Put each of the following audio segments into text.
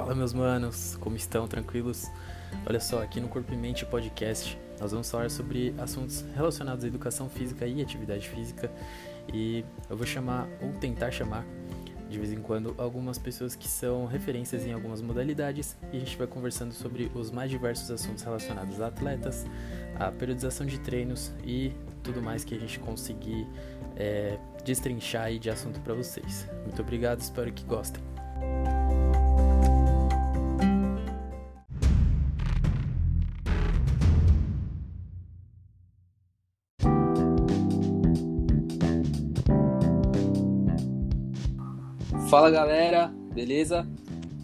Fala meus manos, como estão? Tranquilos? Olha só, aqui no Corpo e Mente Podcast nós vamos falar sobre assuntos relacionados à educação física e atividade física e eu vou chamar, ou tentar chamar, de vez em quando, algumas pessoas que são referências em algumas modalidades e a gente vai conversando sobre os mais diversos assuntos relacionados a atletas, a periodização de treinos e tudo mais que a gente conseguir é, destrinchar aí de assunto para vocês. Muito obrigado, espero que gostem. Fala galera, beleza?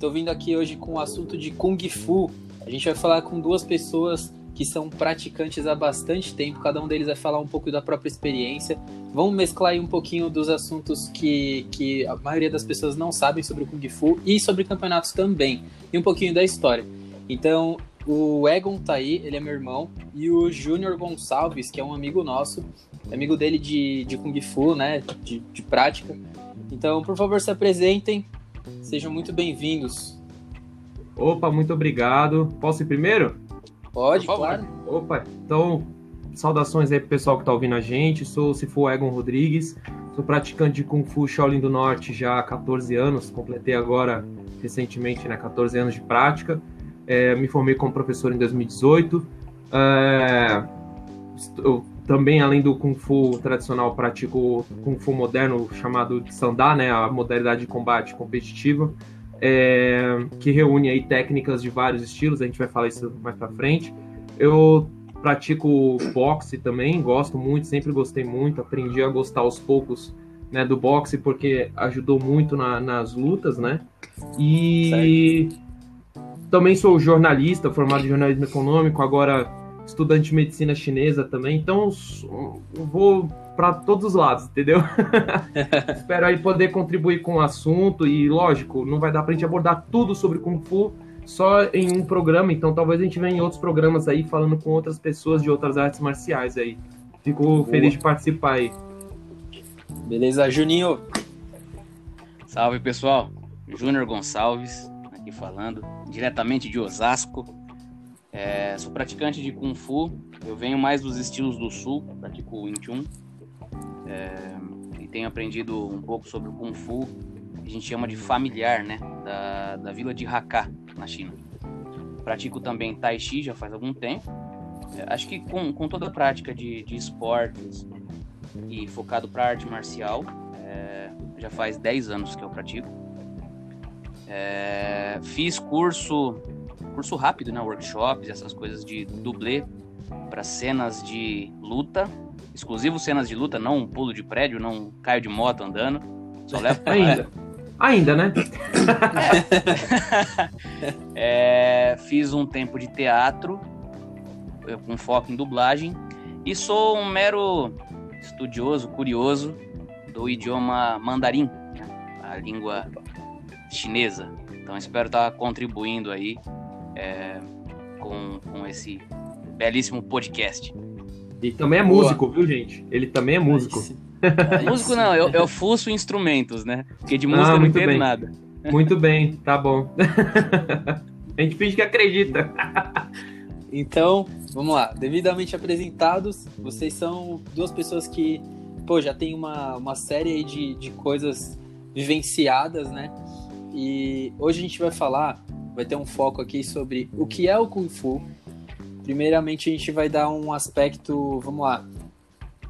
Tô vindo aqui hoje com o assunto de Kung Fu. A gente vai falar com duas pessoas que são praticantes há bastante tempo, cada um deles vai falar um pouco da própria experiência. Vamos mesclar aí um pouquinho dos assuntos que, que a maioria das pessoas não sabem sobre o Kung Fu e sobre campeonatos também, e um pouquinho da história. Então, o Egon tá aí, ele é meu irmão, e o Júnior Gonçalves, que é um amigo nosso, amigo dele de, de Kung Fu, né, de, de prática. Então, por favor, se apresentem. Sejam muito bem-vindos. Opa, muito obrigado. Posso ir primeiro? Pode, claro. Opa, então, saudações aí pro pessoal que tá ouvindo a gente. Sou o Sifu Egon Rodrigues. Sou praticante de Kung Fu Shaolin do Norte já há 14 anos. Completei agora, recentemente, né, 14 anos de prática. É, me formei como professor em 2018. É, eu também, além do Kung Fu tradicional, pratico Kung Fu moderno chamado de Sandá, né, a modalidade de combate competitiva, é, que reúne aí técnicas de vários estilos, a gente vai falar isso mais para frente. Eu pratico boxe também, gosto muito, sempre gostei muito, aprendi a gostar aos poucos né, do boxe porque ajudou muito na, nas lutas, né? E certo. também sou jornalista, formado em jornalismo econômico, agora estudante de medicina chinesa também, então vou para todos os lados, entendeu? Espero aí poder contribuir com o assunto e, lógico, não vai dar para a gente abordar tudo sobre Kung Fu só em um programa, então talvez a gente venha em outros programas aí falando com outras pessoas de outras artes marciais aí. Fico Boa. feliz de participar aí. Beleza, Juninho. Salve, pessoal. Júnior Gonçalves aqui falando, diretamente de Osasco. É, sou praticante de Kung Fu, eu venho mais dos estilos do Sul, pratico Wing Chun. É, e tenho aprendido um pouco sobre o Kung Fu, que a gente chama de familiar, né? Da, da vila de Hakka, na China. Pratico também Tai Chi já faz algum tempo. É, acho que com, com toda a prática de, de esportes e focado para arte marcial, é, já faz 10 anos que eu pratico. É, fiz curso curso rápido, né? Workshops, essas coisas de dublê para cenas de luta, exclusivo cenas de luta, não um pulo de prédio, não caio de moto andando. Só levo pra Ainda. Ainda, né? é, fiz um tempo de teatro, com foco em dublagem, e sou um mero estudioso, curioso do idioma mandarim, né? a língua chinesa. Então espero estar contribuindo aí é, com, com esse belíssimo podcast. E também é Boa. músico, viu, gente? Ele também é músico. músico não, eu, eu fuço instrumentos, né? Porque de música ah, eu não entendo bem. nada. Muito bem, tá bom. A gente finge que acredita. Então, vamos lá. Devidamente apresentados, vocês são duas pessoas que, pô, já tem uma, uma série de, de coisas vivenciadas, né? E hoje a gente vai falar vai ter um foco aqui sobre o que é o Kung Fu. Primeiramente, a gente vai dar um aspecto, vamos lá,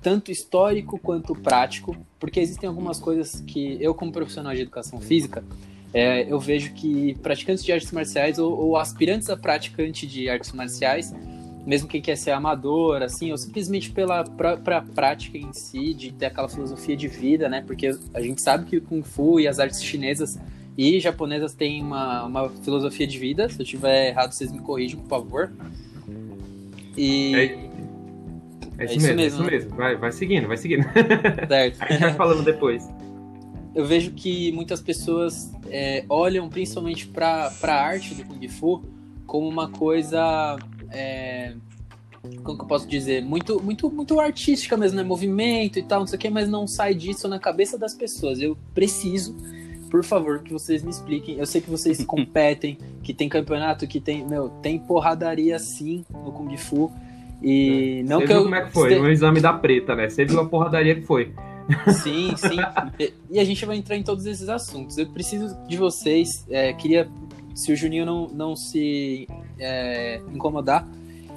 tanto histórico quanto prático, porque existem algumas coisas que eu, como profissional de educação física, é, eu vejo que praticantes de artes marciais ou, ou, aspirantes a praticante de artes marciais, mesmo quem quer ser amador, assim, ou simplesmente pela própria prática em si, de ter aquela filosofia de vida, né? Porque a gente sabe que o Kung Fu e as artes chinesas e japonesas têm uma, uma filosofia de vida. Se eu tiver errado, vocês me corrijam, por favor. E. É, é, isso, é isso, mesmo, mesmo, é isso né? mesmo. Vai, vai seguindo, vai seguindo. Certo. a gente vai falando depois. Eu vejo que muitas pessoas é, olham principalmente para a arte do Kung Fu como uma coisa. É, como que eu posso dizer? Muito, muito, muito artística mesmo, né? Movimento e tal, não sei o que, mas não sai disso na cabeça das pessoas. Eu preciso por favor, que vocês me expliquem. Eu sei que vocês competem, que tem campeonato, que tem, meu, tem porradaria sim no Kung Fu. E não Você que viu eu como é que foi? No exame da preta, né? Você viu a porradaria que foi. Sim, sim. E- E a gente vai entrar em todos esses assuntos. Eu preciso de vocês. é, queria, se o Juninho não, não se é, incomodar,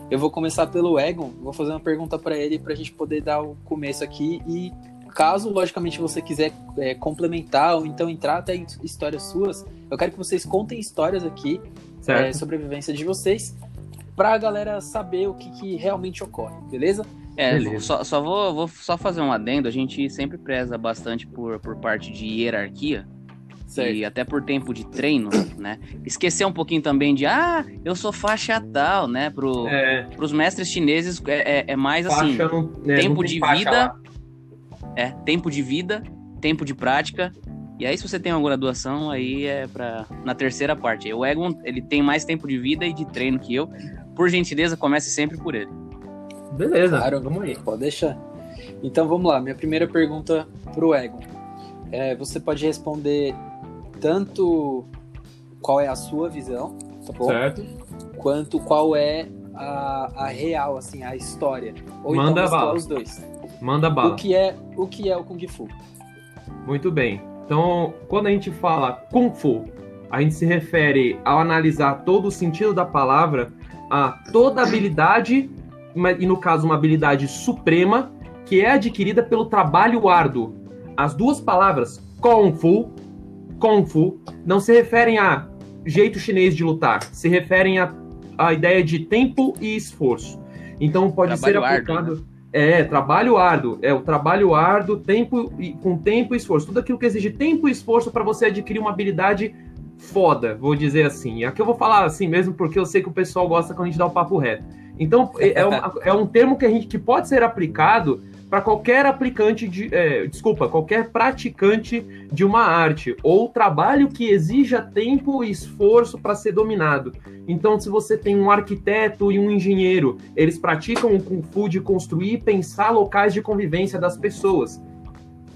eu vou começar pelo Egon. Vou fazer uma pergunta para ele para a gente poder dar o começo aqui. E caso, logicamente, você quiser é, complementar ou então entrar até em histórias suas, eu quero que vocês contem histórias aqui é, sobre a vivência de vocês. Pra galera saber o que, que realmente ocorre, beleza? É, Beleza. só, só vou, vou só fazer um adendo. A gente sempre preza bastante por, por parte de hierarquia Certo. e até por tempo de treino, né? Esquecer um pouquinho também de, ah, eu sou faixa tal, né? Pro, É, Pros mestres chineses é, é- é mais assim, faixa não, né, tempo não tem de vida, lá. É tempo de vida, tempo de prática. E aí, se você tem uma graduação, aí é pra, na terceira parte. O Egon, ele tem mais tempo de vida e de treino que eu. Por gentileza, comece sempre por ele. Beleza, Claro. vamos aí. Pode deixar. Então vamos lá, minha primeira pergunta pro Egon. É, você pode responder tanto qual é a sua visão, tá bom? Certo? Quanto qual é a, a real, assim, a história. Ou Manda então mesclar bala. os dois. Manda bala. O que é o que é o Kung Fu? Muito bem. Então, quando a gente fala Kung Fu, a gente se refere ao analisar todo o sentido da palavra a toda habilidade, e no caso uma habilidade suprema, que é adquirida pelo trabalho árduo. As duas palavras Kung Fu, Kung Fu, não se referem a jeito chinês de lutar, se referem a, a ideia de tempo e esforço. Então pode ser Trabalho árduo, aplicado. É, trabalho árduo. É o trabalho árduo, tempo e com tempo e esforço. Tudo aquilo que exige tempo e esforço para você adquirir uma habilidade foda, vou dizer assim. Aqui eu vou falar assim mesmo porque eu sei que o pessoal gosta quando a gente dá o papo reto. Então, é, é um, é um termo que a gente que pode ser aplicado para qualquer aplicante de. é, desculpa, qualquer praticante de uma arte ou trabalho que exija tempo e esforço para ser dominado. Então, se você tem um arquiteto e um engenheiro, eles praticam o Kung Fu de construir e pensar locais de convivência das pessoas.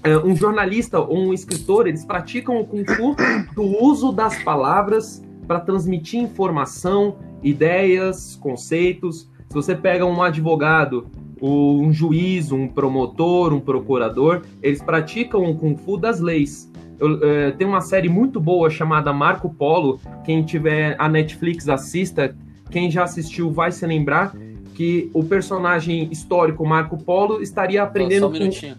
É, Um jornalista ou um escritor, eles praticam o Kung Fu do uso das palavras para transmitir informação, ideias, conceitos. Se você pega um advogado, um juiz, um promotor, um procurador, eles praticam o Kung Fu das leis. Eu, eh, tem uma série muito boa chamada Marco Polo. Quem tiver a Netflix assista. Quem já assistiu vai se lembrar que o personagem histórico Marco Polo estaria aprendendo só um minutinho.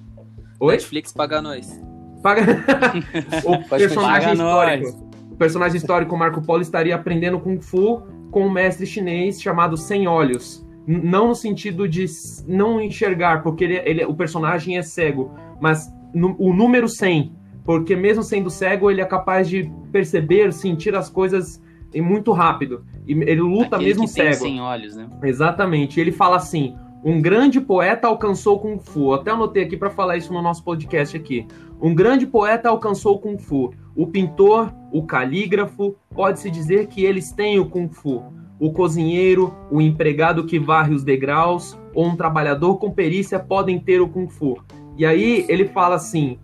Oi? Netflix paga nós. Paga... o personagem histórico. O personagem histórico Marco Polo estaria aprendendo Kung Fu com um mestre chinês chamado Sem Olhos. Não no sentido de não enxergar, porque ele, ele- o personagem é cego, mas no- o número 100, porque mesmo sendo cego, ele é capaz de perceber, sentir as coisas muito rápido. E ele luta Aquele mesmo cego. sem olhos, né? Exatamente. Ele fala assim: um grande poeta alcançou o Kung Fu. Até anotei aqui para falar isso no nosso podcast aqui. Um grande poeta alcançou o Kung Fu. O pintor, o calígrafo, pode-se dizer que eles têm o Kung Fu. O cozinheiro, o empregado que varre os degraus, ou um trabalhador com perícia podem ter o Kung Fu. E aí ele fala assim: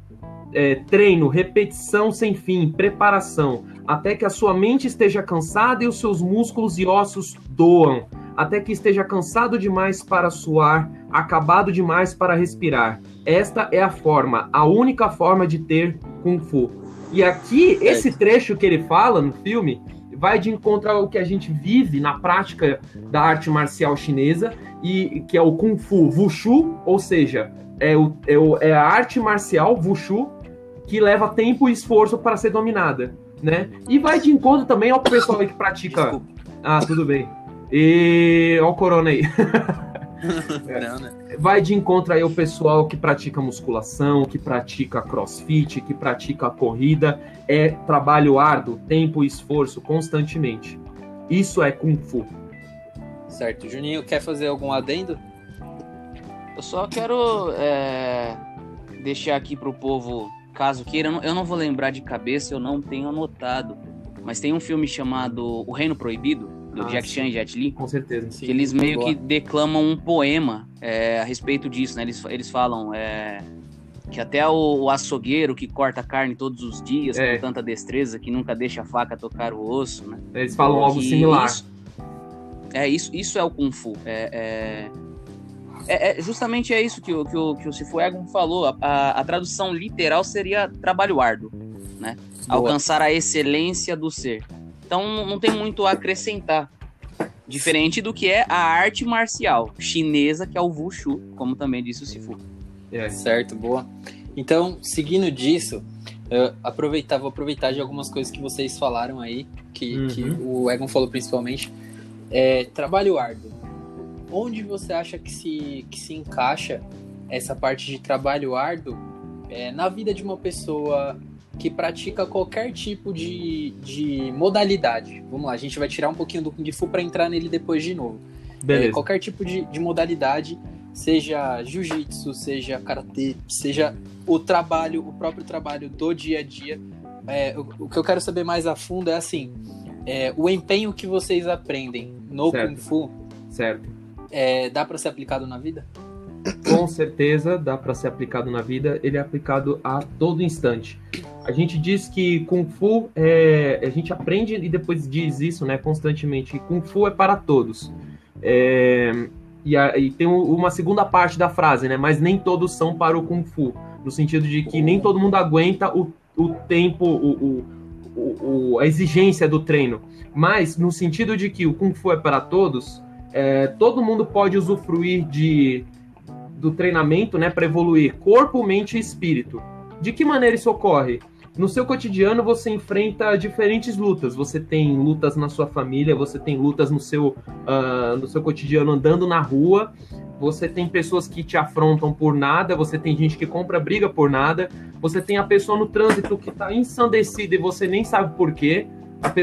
é, treino, repetição sem fim, preparação, até que a sua mente esteja cansada e os seus músculos e ossos doam até que esteja cansado demais para suar, acabado demais para respirar. Esta é a forma, a única forma de ter Kung Fu. E aqui, esse trecho que ele fala no filme vai de encontro ao que a gente vive na prática da arte marcial chinesa, e que é o Kung Fu Wushu, ou seja, é, o, é, o- é a arte marcial Wushu que leva tempo e esforço para ser dominada. Né? E vai de encontro também ao pessoal aí que pratica. Desculpa. Ah, tudo bem. E olha o corona aí. Não, né? Vai de encontro aí o pessoal que pratica musculação, que pratica crossfit, que pratica corrida. É trabalho árduo, tempo e esforço constantemente. Isso é Kung Fu. Certo. Juninho, quer fazer algum adendo? Eu só quero é, deixar aqui pro povo, caso queira, eu não vou lembrar de cabeça, eu não tenho anotado. Mas tem um filme chamado O Reino Proibido, do Ah, Jack. Chan e Jet Li, Com certeza. Sim, que eles meio boa. que declamam um poema é, a respeito disso, né? Eles, eles falam, é, que até o, o, açougueiro que corta carne todos os dias é. com tanta destreza que nunca deixa a faca tocar o osso, né? Eles falam algo similar. Isso, é isso, isso é o kung fu. É, é, é, é justamente é isso que o que o, que o Sifu Egon falou. A, a, a, tradução literal seria trabalho árduo, né? Boa. Alcançar a excelência do ser. Então não tem muito a acrescentar. Diferente do que é a arte marcial chinesa, que é o Wushu, como também disse o Sifu. É. Certo, boa. Então, seguindo disso, aproveitar, vou aproveitar de algumas coisas que vocês falaram aí, que, uhum. que o Egon falou principalmente. É, trabalho árduo. Onde você acha que se, que se encaixa essa parte de trabalho árduo é, na vida de uma pessoa que pratica qualquer tipo de, de modalidade? Vamos lá, a gente vai tirar um pouquinho do Kung Fu para entrar nele depois de novo. É, qualquer tipo de, de modalidade, seja jiu-jitsu, seja karatê, seja o trabalho, o próprio trabalho do dia a dia. É, o, o, que eu quero saber mais a fundo é assim: é, o empenho que vocês aprendem no certo. Kung Fu, certo. É, dá para ser aplicado na vida? Com certeza dá para ser aplicado na vida. Ele é aplicado a todo instante. A gente diz que Kung Fu é, a gente aprende e depois diz isso, né, constantemente. Kung Fu é para todos. É, e, a, e, tem uma segunda parte da frase, né? Mas nem todos são para o Kung Fu, no sentido de que nem todo mundo aguenta o, o tempo, o o, o, a exigência do treino, mas no sentido de que o Kung Fu é para todos, é, todo mundo pode usufruir de, do treinamento né, para evoluir corpo, mente e espírito. De que maneira isso ocorre? No seu cotidiano você enfrenta diferentes lutas. Você tem lutas na sua família, você tem lutas no seu, uh, no seu cotidiano andando na rua, você tem pessoas que te afrontam por nada, você tem gente que compra briga por nada, você tem a pessoa no trânsito que está ensandecida e você nem sabe por quê,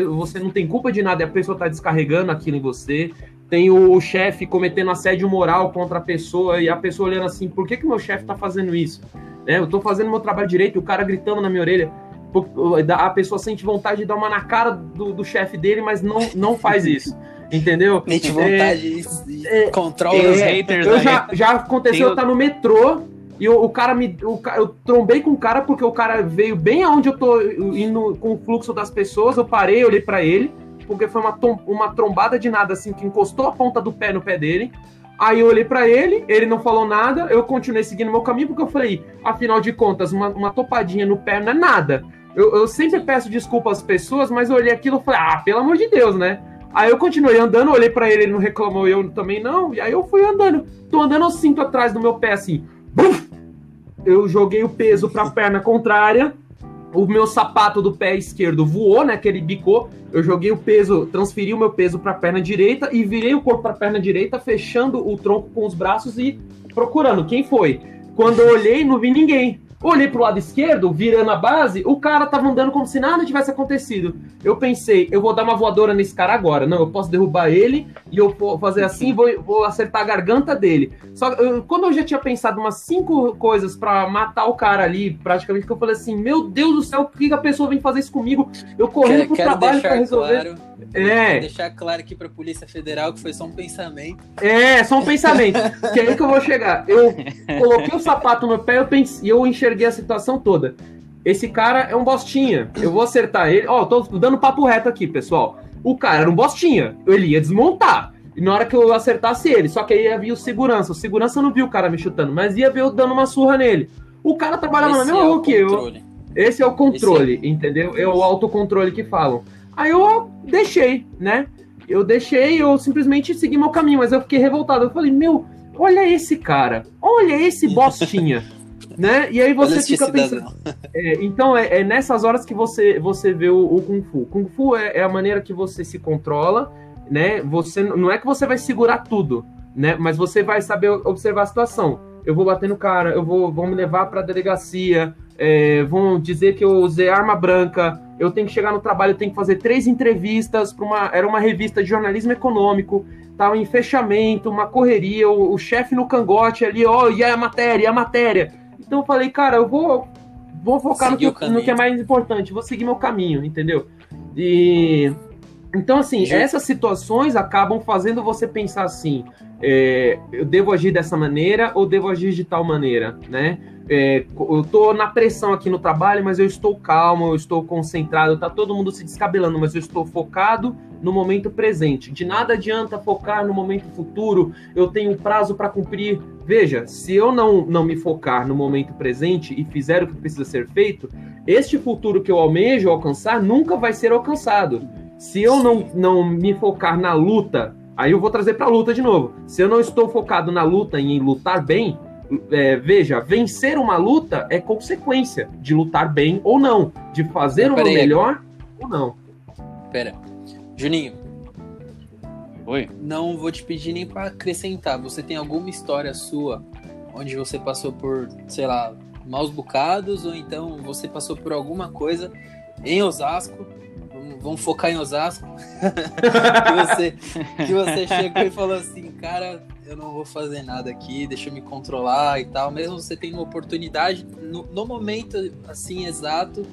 você não tem culpa de nada a pessoa está descarregando aquilo em você, tem o chefe cometendo assédio moral contra a pessoa e a pessoa olhando assim, por que que meu chefe está fazendo isso? É, eu estou fazendo meu trabalho direito e o cara gritando na minha orelha, a pessoa sente vontade de dar uma na cara do, do chefe dele, mas não, não faz isso. Entendeu? Sente vontade é, é, controla é, os haters. Eu já, já aconteceu, eu tá no metrô e o, o cara me. O, eu trombei com o cara porque o cara veio bem aonde eu tô indo com o fluxo das pessoas. Eu parei, olhei para ele, porque foi uma, uma trombada de nada assim que encostou a ponta do pé no pé dele. Aí eu olhei para ele, ele não falou nada, eu continuei seguindo meu caminho, porque eu falei, afinal de contas, uma, uma topadinha no pé não é nada. Eu, eu sempre peço desculpa às pessoas, mas eu olhei aquilo e falei, ah, pelo amor de Deus, né? Aí eu continuei andando, olhei para ele, ele não reclamou, eu também não. E aí eu fui andando. Tô andando, eu sinto atrás do meu pé assim. Buf! Eu joguei o peso para a perna contrária. O meu sapato do pé esquerdo voou, né? Que ele bicou. Eu joguei o peso, transferi o meu peso para a perna direita e virei o corpo para a perna direita, fechando o tronco com os braços e procurando quem foi. Quando eu olhei, não vi ninguém. Olhei pro lado esquerdo, virando a base, o cara tava andando como se nada tivesse acontecido. Eu pensei, eu vou dar uma voadora nesse cara agora. Não, eu posso derrubar ele e eu vou fazer assim, vou, vou acertar a garganta dele. Só eu, quando eu já tinha pensado umas cinco coisas para matar o cara ali, praticamente, que eu falei assim: Meu Deus do céu, por que a pessoa vem fazer isso comigo? Eu correndo pro trabalho para resolver. Claro, é. deixar claro aqui pra Polícia Federal que foi só um pensamento. É, só um pensamento. que é aí que eu vou chegar. Eu coloquei o sapato no pé eu pensei, e eu enxerguei a situação toda. Esse cara é um bostinha. Eu vou acertar ele. Ó, oh, tô dando papo reto aqui, pessoal. O cara era um bostinha. Ele ia desmontar. E na hora que eu acertasse ele, só que aí ia vir o segurança. O segurança não viu o cara me chutando, mas ia ver eu dando uma surra nele. O cara trabalhava Esse na mesma é rua que eu. Esse é o controle, é... entendeu? É o autocontrole que falam. Aí eu deixei, né? Eu deixei, eu simplesmente segui meu caminho, mas eu fiquei revoltado. Eu falei, meu, olha esse cara, olha esse bostinha. Né? E aí você fica pensando. É, então é, é, nessas horas que você, você vê o, o Kung Fu. Kung Fu é, é, a maneira que você se controla, né? Você não é que você vai segurar tudo, né? Mas você vai saber observar a situação. Eu vou bater no cara, eu vou, vou me levar para delegacia, é, vão dizer que eu usei arma branca, eu tenho que chegar no trabalho, eu tenho que fazer três entrevistas para uma. Era uma revista de jornalismo econômico, tava em fechamento, uma correria, o, o chefe no cangote ali, ó, oh, e a matéria, e a matéria. Então eu falei, cara, eu vou, vou focar no que, no que, é mais importante, vou seguir meu caminho, entendeu? E então, assim, essas situações acabam fazendo você pensar assim: é, eu devo agir dessa maneira ou devo agir de tal maneira, né? É, eu tô na pressão aqui no trabalho, mas eu estou calmo, eu estou concentrado, tá todo mundo se descabelando, mas eu estou focado no momento presente. De nada adianta focar no momento futuro, eu tenho um prazo para cumprir. Veja, se eu não, não me focar no momento presente e fizer o que precisa ser feito, este futuro que eu almejo alcançar nunca vai ser alcançado. Se eu não, não me focar na luta, aí eu vou trazer para a luta de novo. Se eu não estou focado na luta e em lutar bem, é, veja, vencer uma luta é consequência de lutar bem ou não, de fazer uma melhor ou não. Pera, Juninho. Oi. Não vou te pedir nem para acrescentar. Você tem alguma história sua onde você passou por, sei lá, maus bocados ou então você passou por alguma coisa em Osasco? Vamos focar em Osasco. que, você, que você chegou e falou assim, cara, eu não vou fazer nada aqui, deixa eu me controlar e tal. Mesmo você tendo uma oportunidade, no, no momento assim exato,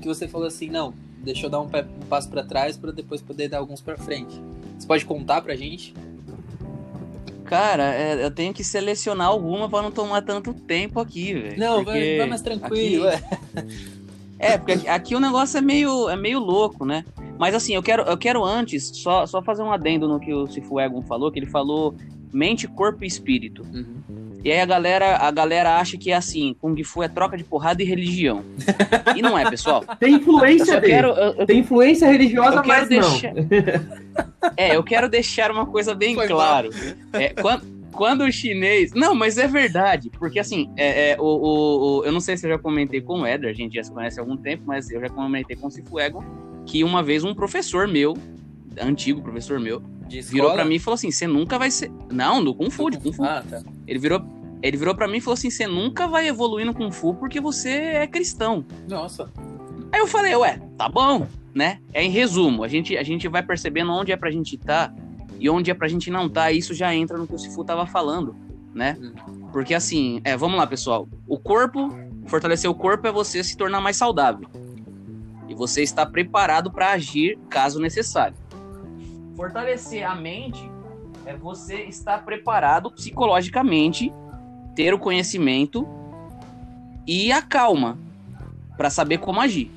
que você falou assim, não, deixa eu dar um, um passo para trás para depois poder dar alguns para frente. Você pode contar pra gente? Cara, é, eu tenho que selecionar alguma para não tomar tanto tempo aqui, velho. Não, vai, vai, mais tranquilo, aqui... é. É, porque aqui, aqui, o negócio é meio, é meio louco, né? Mas assim, eu quero, eu quero antes só, só fazer um adendo no que o Sifu Egon falou, que ele falou mente, corpo e espírito. Uhum. E aí a galera, a galera acha que é assim, Kung Fu é troca de porrada e religião. E não é, pessoal. Tem influência dele. Quero, eu, Tem influência religiosa, mas deixar... não. É, eu quero deixar uma coisa bem Foi claro. É, quando, quando o chinês. Não, mas é verdade. Porque assim, é, é o, o, o, eu não sei se eu já comentei com o Eder, a gente já se conhece há algum tempo, mas eu já comentei com o Sifu Egon, que uma vez um professor meu, antigo professor meu, virou para mim e falou assim: você nunca vai ser. Não, do Kung Fu, de Kung Fu. Ah, tá. Ele virou. Ele virou para mim e falou assim: você nunca vai evoluir no Kung Fu porque você é cristão. Nossa. Aí eu falei, ué, tá bom, né? É em resumo, a gente, a gente vai percebendo onde é pra gente estar tá e onde é pra gente não estar, tá, e isso já entra no que o Sifu tava falando, né? Hum. Porque assim, é, vamos lá, pessoal. O corpo, fortalecer o corpo é você se tornar mais saudável. E você está preparado para agir caso necessário. Fortalecer a mente é você estar preparado psicologicamente, ter o conhecimento e a calma para saber como agir.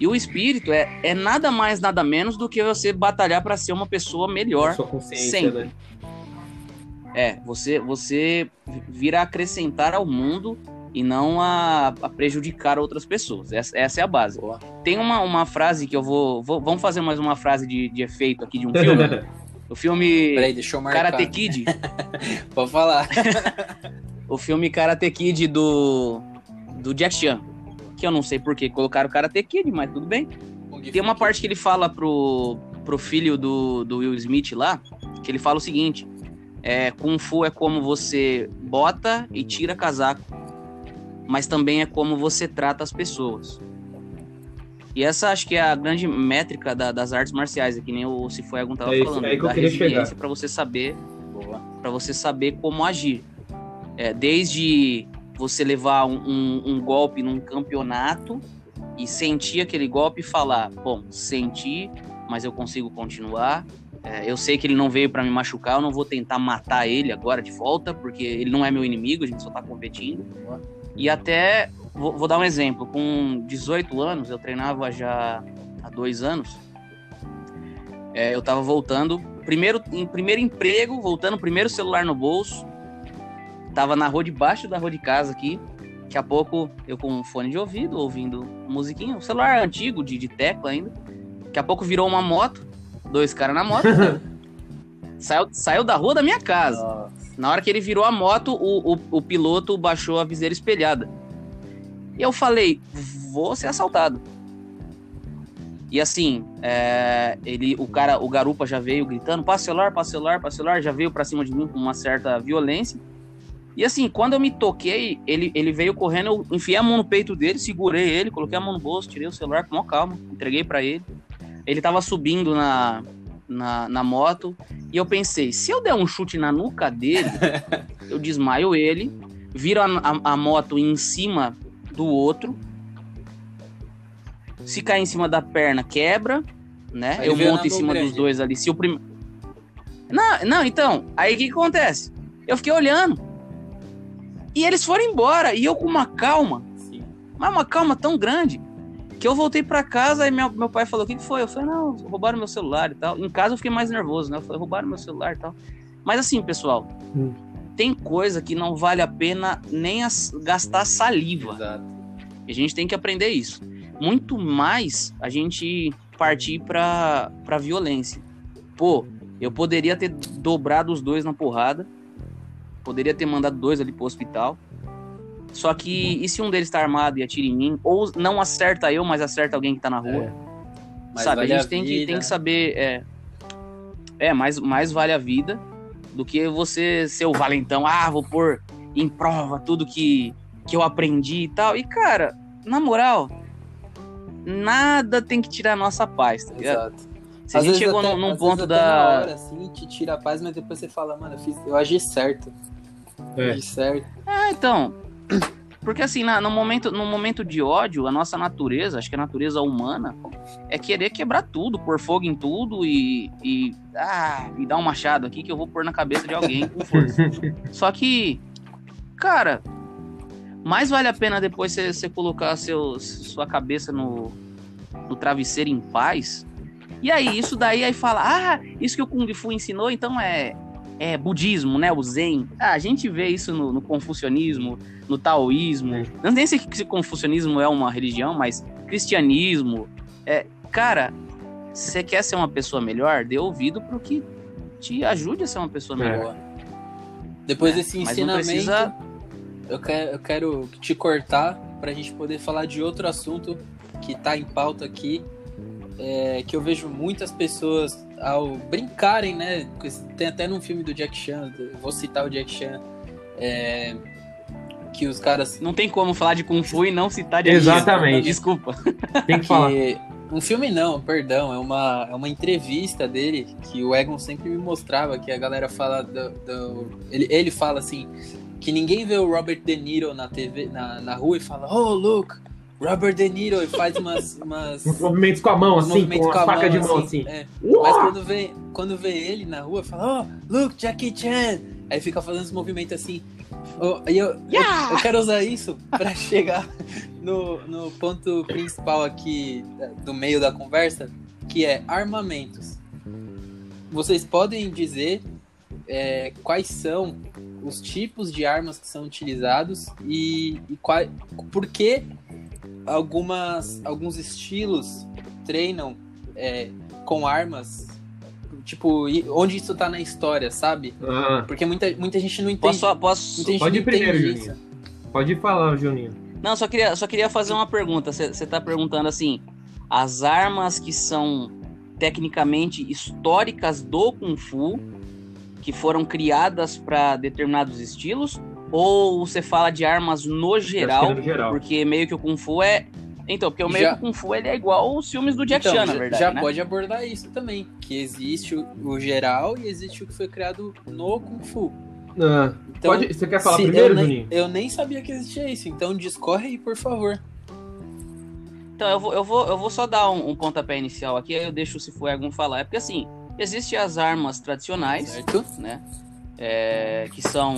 E o espírito é, é nada mais, nada menos do que você batalhar para ser uma pessoa melhor sempre. Né? É, você, você vir a acrescentar ao mundo e não a, a prejudicar outras pessoas. Essa, essa, é a base. Boa. Tem uma, uma frase que eu vou, vou, Vamos fazer mais uma frase de, de efeito aqui de um filme. o filme Peraí, deixa eu marcar. Karate Kid. Pode falar. o filme Karate Kid do, do Jack Chan. Que eu não sei por que colocaram Karate Kid, mas tudo bem. Tem uma parte que ele fala pro, pro filho do, do Will Smith lá, que ele fala o seguinte: é, Kung Fu é como você bota e tira casaco mas também é como você trata as pessoas. E essa acho que é a grande métrica da, das artes marciais, é que nem o Cifuegon estava é falando, é da resiliência para você saber, para você saber como agir. É, desde você levar um, um, um, golpe num campeonato e sentir aquele golpe e falar, bom, senti, mas eu consigo continuar. É, eu sei que ele não veio para me machucar, eu não vou tentar matar ele agora de volta, porque ele não é meu inimigo, a gente só tá competindo. E até, vou, vou, dar um exemplo, com 18 anos, eu treinava já há dois anos, é, eu tava voltando, primeiro, em primeiro emprego, voltando, primeiro celular no bolso, tava na rua debaixo da rua de casa aqui, daqui a pouco eu com um fone de ouvido, ouvindo musiquinha, um celular antigo, de, de tecla ainda, daqui a pouco virou uma moto, dois caras na moto, saiu, saiu da rua da minha casa. Na hora que ele virou a moto, o, o, o piloto baixou a viseira espelhada. E eu falei, vou ser assaltado. E assim, é, ele, o cara, o garupa já veio gritando, passa celular, passa celular, passa celular, já veio para cima de mim com uma certa violência. E assim, quando eu me toquei, ele, ele veio correndo, eu enfiei a mão no peito dele, segurei ele, coloquei a mão no bolso, tirei o celular com maior calma, entreguei para ele. Ele tava subindo na, na, na moto. E eu pensei, se eu der um chute na nuca dele, eu desmaio ele, viro a, a, a, moto em cima do outro. Se cair em cima da perna, quebra, né? Aí eu monto em cima grande. dos dois ali. Se o primeiro. Não, não, então, aí o que, que acontece? Eu fiquei olhando. E eles foram embora. E eu com uma calma, Sim. mas uma calma tão grande, que eu voltei pra casa e meu, meu pai falou: O que, que foi? Eu falei: Não, roubaram meu celular e tal. Em casa eu fiquei mais nervoso, né? Eu falei: Roubaram meu celular e tal. Mas assim, pessoal, Hum. tem coisa que não vale a pena nem as- gastar saliva. Exato. E a gente tem que aprender isso. Muito mais a gente partir pra, pra violência. Pô, eu poderia ter dobrado os dois na porrada. Poderia ter mandado dois ali pro hospital. Só que, e se um deles tá armado e atira em mim? Ou não acerta eu, mas acerta alguém que tá na rua? É. Sabe, vale a gente tem, que, tem que saber. É, é mais, mais vale a vida do que você ser o valentão. Ah, vou pôr em prova tudo que, que eu aprendi e tal. E, cara, na moral, nada tem que tirar a nossa paz, tá ligado? Exato. Se a gente chegou até- num, ponto vezes até Na da. hora, assim, te tira a paz, mas depois você fala, mano, eu, fiz, eu agi certo. Eu É. agi certo. Ah, então. Porque assim, na- no, momento, no momento de ódio, a nossa natureza, acho que a natureza humana, é querer quebrar tudo, pôr fogo em tudo e. e ah, me dá um machado aqui que eu vou pôr na cabeça de alguém com força. Só que, cara, mais vale a pena depois você, colocar seu, sua cabeça no, no travesseiro em paz. E aí, isso daí aí fala, ah, isso que o Kung Fu ensinou, então é, é budismo, né? O Zen. Ah, a gente vê isso no, no confucionismo, no taoísmo. É. Não nem sei se confucionismo é uma religião, mas cristianismo. É, cara, você quer ser uma pessoa melhor? Dê ouvido pro que te ajude a ser uma pessoa É. melhor. Depois É, desse ensinamento, precisa- eu, quero, eu quero te cortar pra gente poder falar de outro assunto que tá em pauta aqui. é, que eu vejo muitas pessoas ao brincarem, né? Tem até num filme do Jack Chan, vou citar o Jack Chan, é, que os caras Não tem como falar de Kung Fu e não citar de Exatamente. Desculpa. Tem que falar. que um filme não, perdão, é uma, é uma entrevista dele que o Egon sempre me mostrava, que a galera fala do, do- ele, ele fala assim, que ninguém vê o Robert De Niro na TV, na, na rua e fala, oh, look, Robert De Niro, e faz umas, umas Uns movimentos com a mão, assim, movimentos com a faca de mão, assim. é. Uau! Mas quando vê, quando vê ele na rua, fala, oh, look, Jackie Chan, aí fica fazendo esse movimento assim, Oh, e eu, eu, eu quero usar isso pra chegar no, no ponto principal aqui eh, do meio da conversa, que é armamentos. Vocês podem dizer eh, quais são os tipos de armas que são utilizados e, e qual, por que algumas, alguns estilos treinam eh, com armas, tipo, onde isso tá na história, sabe? Ah, Porque muita, muita gente não entende. Posso, posso... gente Pode ir primeiro, Juninho. isso. pode ir falar, Juninho. Não, só queria, só queria fazer uma pergunta. Você tá perguntando assim: as armas que são tecnicamente históricas do Kung Fu, que foram criadas para determinados estilos, ou você fala de armas no geral? Acho que é no geral. Porque meio que o Kung Fu é. Então, porque o meio Já- que o Kung Fu ele é igual os filmes do Jack Então, Chan, na já- verdade. já né? pode abordar isso também, que existe o, geral e existe o que foi criado no Kung Fu. Ah, Então, pode, você quer falar primeiro, eu nem, Juninho? eu nem sabia que existia isso, então discorre aí, por favor. Então, eu vou, eu vou, eu vou só dar um, um pontapé inicial aqui, aí eu deixo se for algum falar. É porque assim, existem as armas tradicionais, Certo? né? É, que são,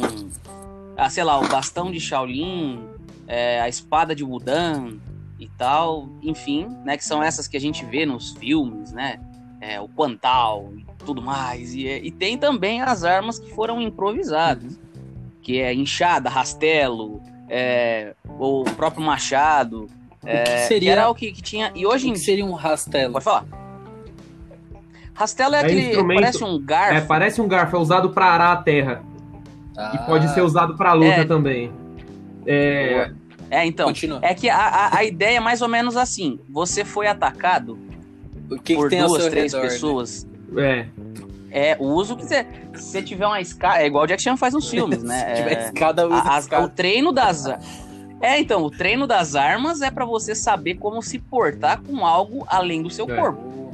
ah, sei lá, o bastão de Shaolin, é, a espada de Wudan e tal, enfim, né? Que são essas que a gente vê nos filmes, né? É, o Quantal e tudo mais. E, e tem também as armas que foram improvisadas, que é enxada, rastelo, é, o próprio machado. o que É, que seria, era o que, que tinha. E hoje o em que dia. seria um rastelo? Pode falar. Rastelo é, É aquele. Parece um garfo. É, parece um garfo, é usado pra arar a terra. E Ah, pode ser usado pra luta É. também. É, É, então. Continua. É que a, a, a ideia é mais ou menos assim: você foi atacado o que, que por tem ao duas, seu três redor? né? pessoas. é. É, o uso que você. Se você tiver uma escada. É igual o Jack Chan faz nos filmes, né? Se tiver É, escada, usa a- escada. o treino das. É, então, o treino das armas é pra você saber como se portar com algo além do seu É. corpo.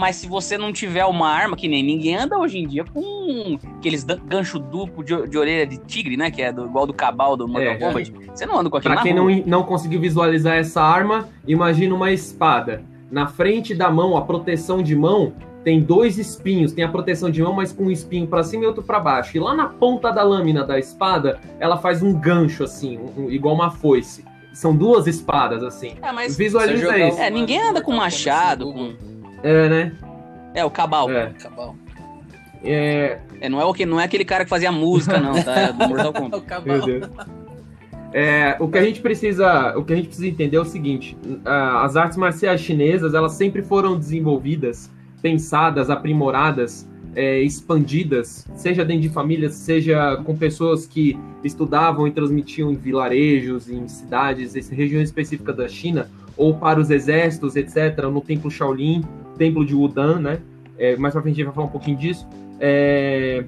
Mas se você não tiver uma arma, que nem ninguém anda hoje em dia com aqueles gancho duplo de, de orelha de tigre, né? Que é do- igual do cabal do Mortal É, Kombat. Você não anda com aquilo Pra na quem rua. não, não conseguiu visualizar essa arma, imagina uma espada. Na frente da mão, a proteção de mão tem dois espinhos, tem a proteção de mão, mas com um espinho para cima e outro para baixo. E lá na ponta da lâmina da espada, ela faz um gancho assim, um, igual uma foice. São duas espadas assim. É, mas Visualiza isso. É, ninguém anda com machado, com É, né? É o cabal. É. Cabal. É, É, não é o que não é aquele cara que fazia música não, tá? É do Mortal Kombat. O cabal. Meu Deus. É, o que a gente precisa, o que a gente precisa entender é o seguinte: as artes marciais chinesas elas sempre foram desenvolvidas, pensadas, aprimoradas, é, expandidas, seja dentro de famílias, seja com pessoas que estudavam e transmitiam em vilarejos, em cidades, em regiões específicas da China, ou para os exércitos, etc. No templo Shaolin, templo de Wudan, né? É, mais pra frente a gente vai falar um pouquinho disso. É,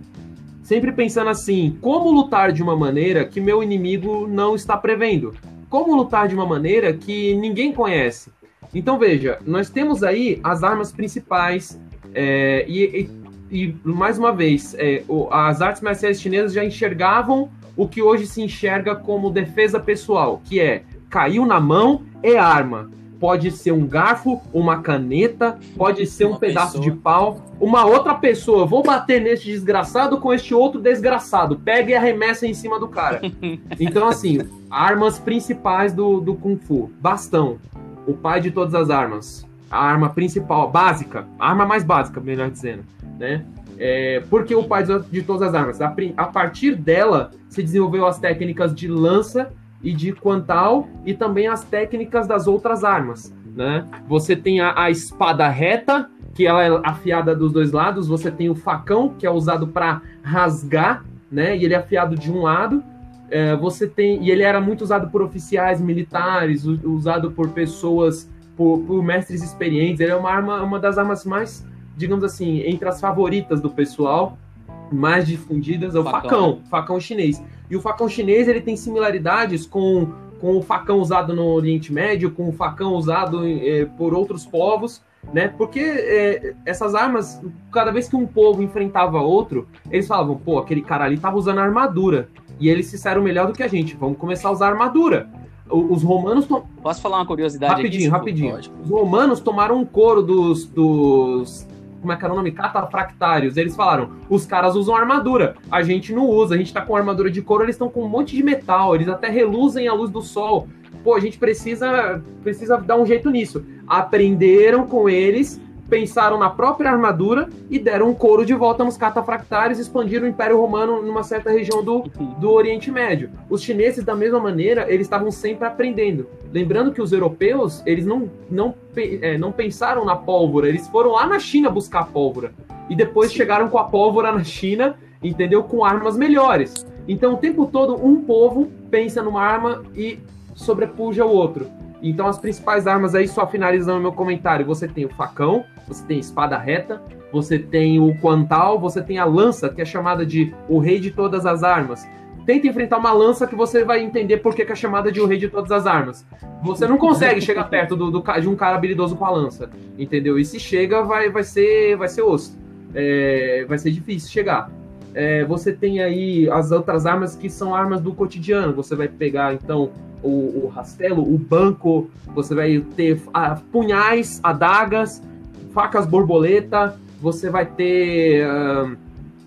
sempre pensando assim, como lutar de uma maneira que meu inimigo não está prevendo? Como lutar de uma maneira que ninguém conhece? Então veja, nós temos aí as armas principais é, e, e- e, mais uma vez, é, as artes marciais chinesas já enxergavam o que hoje se enxerga como defesa pessoal, que é caiu na mão é arma. Pode ser um garfo, uma caneta, pode ser um Uma pedaço pessoa. de pau, uma outra pessoa. Vou bater neste desgraçado com este outro desgraçado. Pega e arremessa em cima do cara. Então, assim, armas principais do, do Kung Fu: bastão, o pai de todas as armas. A arma principal, básica, a arma mais básica, melhor dizendo, né? É, porque o pai de todas as armas? A, a partir dela se desenvolveu as técnicas de lança e de quantal e também as técnicas das outras armas, né? Você tem a, a espada reta, que ela é afiada dos dois lados, você tem o facão, que é usado para rasgar, né? E ele é afiado de um lado. É, você tem e ele era muito usado por oficiais militares, usado por pessoas, por, por mestres experientes. Ele é uma arma, uma das armas mais, digamos assim, entre as favoritas do pessoal, mais difundidas é o Facão. facão, facão chinês. E o facão chinês ele tem similaridades com, com o facão usado no Oriente Médio, com o facão usado eh, por outros povos, né? Porque eh, essas armas, cada vez que um povo enfrentava outro, eles falavam, pô, aquele cara ali tava usando armadura. E eles se disseram melhor do que a gente, vamos começar a usar armadura. Os romanos. Posso falar uma curiosidade Rapidinho, aqui? rapidinho. Pode. Os romanos tomaram um couro dos. dos como é que era o nome? Catafractários. Eles falaram: os caras usam armadura, a gente não usa, a gente tá com armadura de couro, eles estão com um monte de metal, eles até reluzem à luz do sol. Pô, a gente precisa, precisa dar um jeito nisso. Aprenderam com eles, pensaram na própria armadura e deram um couro de volta nos catafractários, expandiram o Império Romano numa certa região do, do Oriente Médio. Os chineses, da mesma maneira, eles estavam sempre aprendendo. Lembrando que os europeus, eles não, não, é, não pensaram na pólvora, eles foram lá na China buscar pólvora. E depois Sim. chegaram com a pólvora na China, entendeu? Com armas melhores. Então, o tempo todo, um povo pensa numa arma e sobrepuja o outro. Então, as principais armas aí, só finalizando meu comentário, você tem o facão, você tem a espada reta, você tem o quantal, você tem a lança, que é chamada de o rei de todas as armas. Tenta enfrentar uma lança que você vai entender por que que é chamada de o rei de todas as armas. Você não consegue chegar perto do, do de um cara habilidoso com a lança, entendeu? E se chega, vai, vai, ser, vai ser osso. É, vai ser difícil chegar. É, você tem aí as outras armas que são armas do cotidiano. Você vai pegar, então, o, o rastelo, o banco, você vai ter ah, punhais, adagas, facas borboleta, você vai ter ah,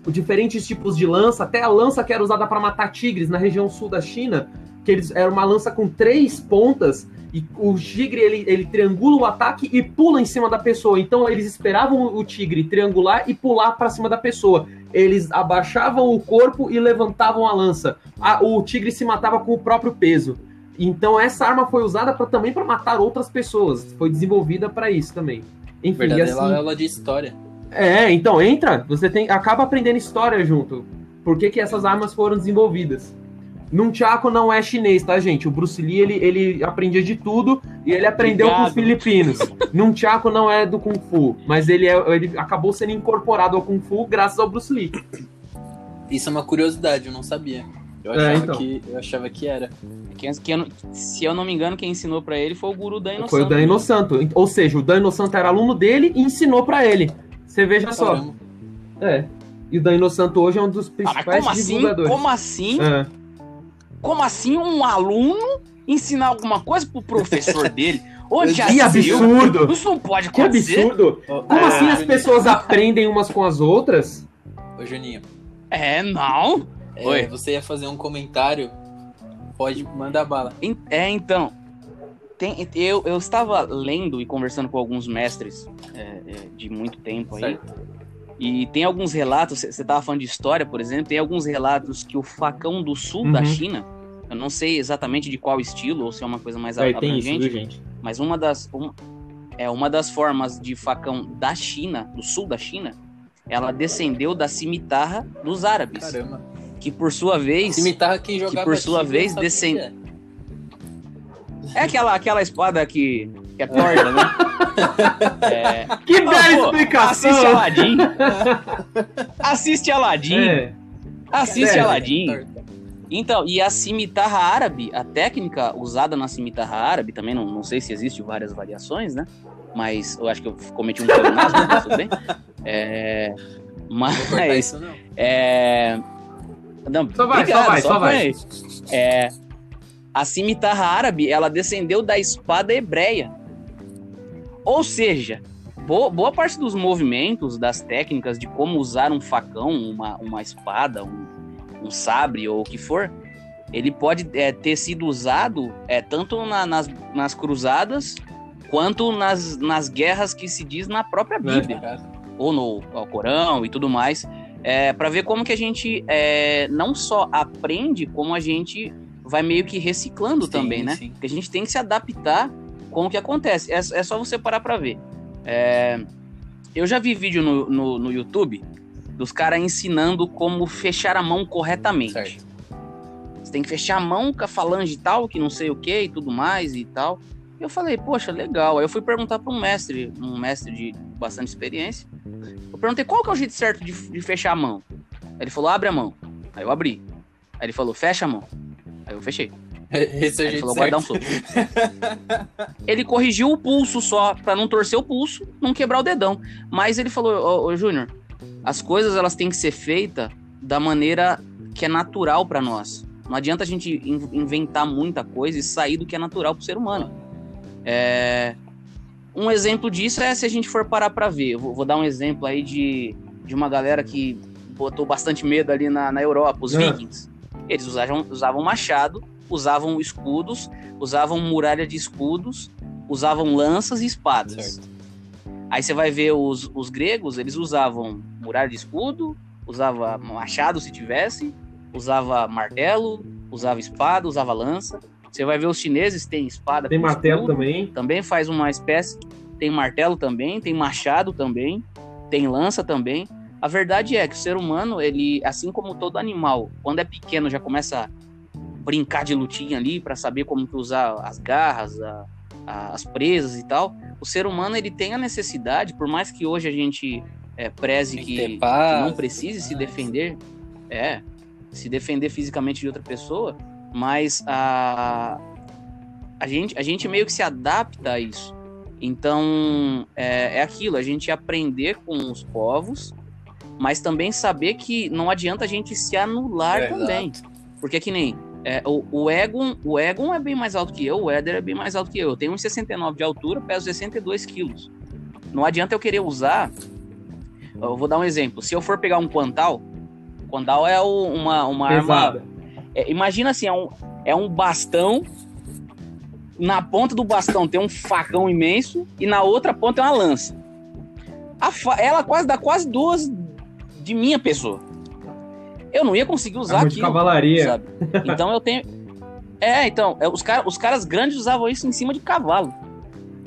diferentes tipos de lança, até a lança que era usada para matar tigres na região sul da China, que eles era uma lança com três pontas e o tigre ele, ele triangula o ataque e pula em cima da pessoa. Então eles esperavam o tigre triangular e pular para cima da pessoa. Eles abaixavam o corpo e levantavam a lança. A- o tigre se matava com o próprio peso. Então essa arma foi usada pra, também para matar outras pessoas. Foi desenvolvida para isso também. Enfim, e Verdadeira assim, aula de história. é, então entra, você tem acaba aprendendo história junto. Por que, que essas armas foram desenvolvidas? Nunchaku não é chinês, tá, gente? O Bruce Lee, ele, ele aprendia de tudo e ele aprendeu com os Obrigado. filipinos. Nunchaku não é do Kung Fu, mas ele, é, ele acabou sendo incorporado ao Kung Fu graças ao Bruce Lee. Isso é uma curiosidade, eu não sabia. Eu É, achava, então. que, eu achava que era. Quem- que eu não- se eu não me engano, quem ensinou pra ele foi o guru da Inoção. Foi o Dan Inosanto. Ou seja, o Dan Inosanto era aluno dele e ensinou pra ele. Você veja só. É. E o Dan Inosanto hoje é um dos Ah, principais como assim? divulgadores. Como assim? É. Como assim um aluno ensinar alguma coisa pro professor dele? Já Que viu? absurdo! Isso não pode Que acontecer. absurdo! Como É, assim as Juninho. pessoas aprendem umas com as outras? Ô, Juninho, É, não. É, Oi. você ia fazer um comentário? Pode mandar bala. É, então. tem- eu, eu estava lendo e conversando com alguns mestres é, é, de muito tempo aí. Certo. E tem alguns relatos, você estava falando de história, por exemplo, tem alguns relatos que o facão do sul da Uhum. China, eu não sei exatamente de qual estilo, ou se é uma coisa mais É, tem isso, abrangente, gente? mas uma das, um- é, uma das formas de facão da China, do sul da China, ela descendeu da cimitarra dos árabes, Caramba. Que por sua vez Cimitarra quem jogava por sua vez, sabe o que descend- é. é aquela, aquela espada que, que é torta, né? É, Que Ah, bela pô, explicação! assiste Aladdin. assiste Aladdin. É, Assiste Sério? Aladdin. Torta. Então, e a cimitarra árabe, a técnica usada na cimitarra árabe, também não, não sei se existe várias variações, né? Mas eu acho que eu cometi um pleonasmo, mas tudo bem. É, Não mas, isso, não. é... Não, Só vai, obrigado, só vai, só põe vai. É, a cimitarra árabe, ela descendeu da espada hebreia. Ou seja, boa, boa parte dos movimentos, das técnicas de como usar um facão, uma, uma espada, um, um sabre ou o que for, ele pode é, ter sido usado é, tanto na- nas, nas cruzadas quanto nas, nas guerras que se diz na própria Bíblia Cara, ou no Alcorão e tudo mais, é, para ver como que a gente é, não só aprende, como a gente vai meio que reciclando Sim, também, né? sim. Porque a gente tem que se adaptar com o que acontece. É, é só você parar para ver. É, eu já vi vídeo no, no, no YouTube dos caras ensinando como fechar a mão corretamente. Certo. Você tem que fechar a mão com a falange e tal, que não sei o que e tudo mais e tal. E eu falei, poxa, legal. Aí eu fui perguntar para um mestre, um mestre de bastante experiência. Eu perguntei qual que é o jeito certo de, de fechar a mão. Aí ele falou, abre a mão. Aí eu abri. Aí ele falou, fecha a mão. Aí eu fechei. Esse é o Aí ele falou, guardar um soco. ele corrigiu o pulso só, pra não torcer o pulso, não quebrar o dedão. Mas ele falou, ô, ô Júnior, as coisas elas têm que ser feitas da maneira que é natural pra nós. Não adianta a gente in- inventar muita coisa e sair do que é natural pro ser humano. É, Um exemplo disso é se a gente for parar pra ver. Eu vou, vou dar um exemplo aí de, de uma galera que botou bastante medo ali na, na Europa, os Ah. vikings. Eles usavam, usavam machado, usavam escudos, usavam muralha de escudos, usavam lanças e espadas. Certo. Aí você vai ver os, os gregos, eles usavam muralha de escudo, usava machado se tivesse, usava martelo, usava espada, usava lança. Você vai ver os chineses tem espada Tem martelo escudo, também. também faz uma espécie. Tem martelo também, tem machado também, tem lança também. A verdade é que o ser humano, ele, assim como todo animal, quando é pequeno já começa a brincar de lutinha ali para saber como que usar as garras, a- a- as presas e tal. O ser humano ele tem a necessidade, por mais que hoje a gente é, preze que, ter que paz, não precise se paz. defender, é, se defender fisicamente de outra pessoa, mas a, a, gente, a gente meio que se adapta a isso. Então, é, é aquilo, a gente aprender com os povos, mas também saber que não adianta a gente se anular É, também. Porque que nem é, o, o Egon, o Egon é bem mais alto que eu, o Éder é bem mais alto que eu. Eu tenho 1,69 de altura, peso 62 quilos. Não adianta eu querer usar. Eu vou dar um exemplo. Se eu for pegar um Quantal, Quantal é o- uma, uma arma. É, imagina assim, é um, é um bastão. Na ponta do bastão tem um facão imenso e na outra ponta tem uma lança. A fa- ela quase dá quase duas de minha pessoa. Eu não ia conseguir usar de aquilo cavalaria. sabe? Então eu tenho. É, então, é, os, cara, os caras grandes usavam isso em cima de cavalo.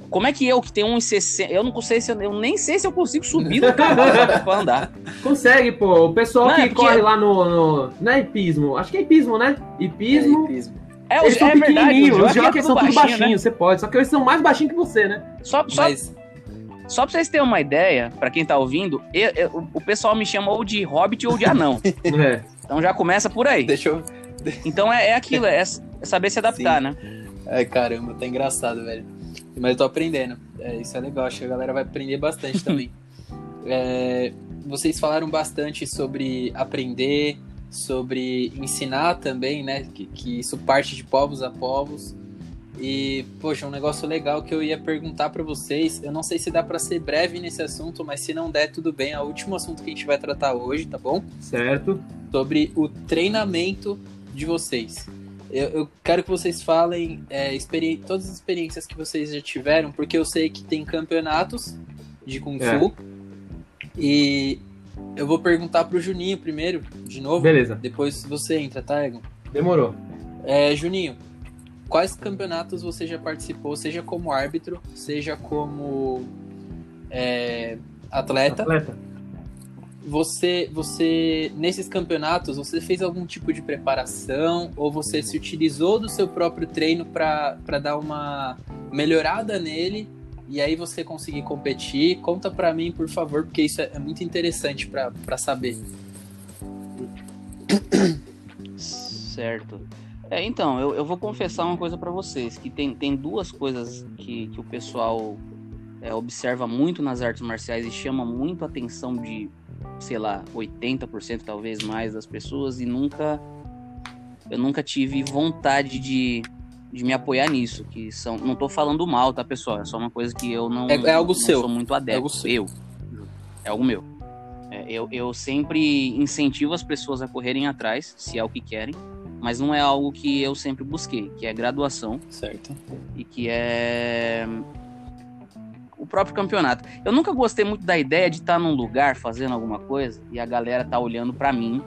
Como é que eu, que tenho 1,60, eu não sei se eu, eu nem sei se eu consigo subir no cavalo pra- andar. Consegue, pô. O pessoal Não, que é corre lá no, no. Não é hipismo. Acho que é hipismo, né? Hipismo. É, hipismo. É, eles os, são é verdade, pequenininhos. Os jockey é jockeys são tudo baixinho, baixinhos, né? você pode. Só que eles são mais baixinhos que você, né? Só, só, Mas só pra vocês terem uma ideia, pra quem tá ouvindo, eu- eu- o- pessoal me chama ou de hobbit ou de anão. É. Então já começa por aí. deixa eu. Então é, é aquilo, é, é saber se adaptar, Sim. né? Ai, caramba, tá engraçado, velho. Mas eu tô aprendendo. É, isso é legal, acho que a galera vai aprender bastante também. É, vocês falaram bastante sobre aprender, sobre ensinar também, né? Que, que isso parte de povos a povos. E, poxa, um negócio legal que eu ia perguntar para vocês. Eu não sei se dá para ser breve nesse assunto, mas se não der, tudo bem. É o último assunto que a gente vai tratar hoje, tá bom? Certo. Sobre o treinamento de vocês. Eu, eu quero que vocês falem é, todas as experiências que vocês já tiveram, porque eu sei que tem campeonatos de Kung Fu. É. E eu vou perguntar pro Juninho primeiro, de novo. Beleza. Depois você entra, tá, Egon? Demorou. É, Juninho, quais campeonatos você já participou, seja como árbitro, seja como é, atleta? Atleta. Você, você, nesses campeonatos, você fez algum tipo de preparação ou você se utilizou do seu próprio treino para dar uma melhorada nele e aí você conseguir competir? Conta para mim, por favor, porque isso é, é muito interessante para saber. Certo. É, então, eu, eu vou confessar uma coisa para vocês, que tem, tem duas coisas que, que o pessoal é, observa muito nas artes marciais e chama muito a atenção de, sei lá, 80% talvez mais das pessoas e nunca eu nunca tive vontade de, de me apoiar nisso, que são, não tô falando mal, tá, pessoal? É só uma coisa que eu não, é, é algo não seu. sou muito adepto. É algo seu. Eu. É algo meu. É, eu, eu sempre incentivo as pessoas a correrem atrás, se é o que querem mas não é algo que eu sempre busquei, que é graduação. Certo. E que é o próprio campeonato. Eu nunca gostei muito da ideia de estar tá num lugar fazendo alguma coisa e a galera tá olhando para mim,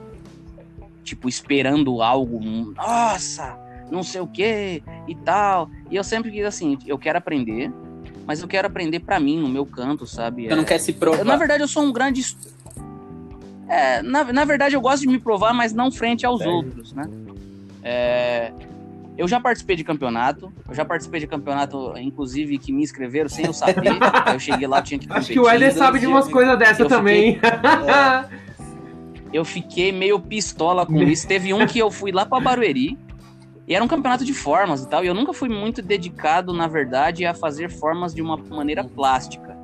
tipo, esperando algo, nossa, não sei o que e tal. E eu sempre quis assim, eu quero aprender, mas eu quero aprender para mim, no meu canto, sabe? Você é... não quer se provar. Na verdade, eu sou um grande. É, na, na verdade, eu gosto de me provar, mas não frente aos é. outros, né? É, eu já participei de campeonato, eu já participei de campeonato, inclusive, que me inscreveram sem eu saber. eu cheguei lá, tinha que competir. Acho que o Éder sabe de umas coisas dessa também. Fiquei, é, eu fiquei meio pistola com isso. Teve um que eu fui lá pra Barueri, e era um campeonato de formas e tal, e eu nunca fui muito dedicado, na verdade, a fazer formas de uma maneira plástica.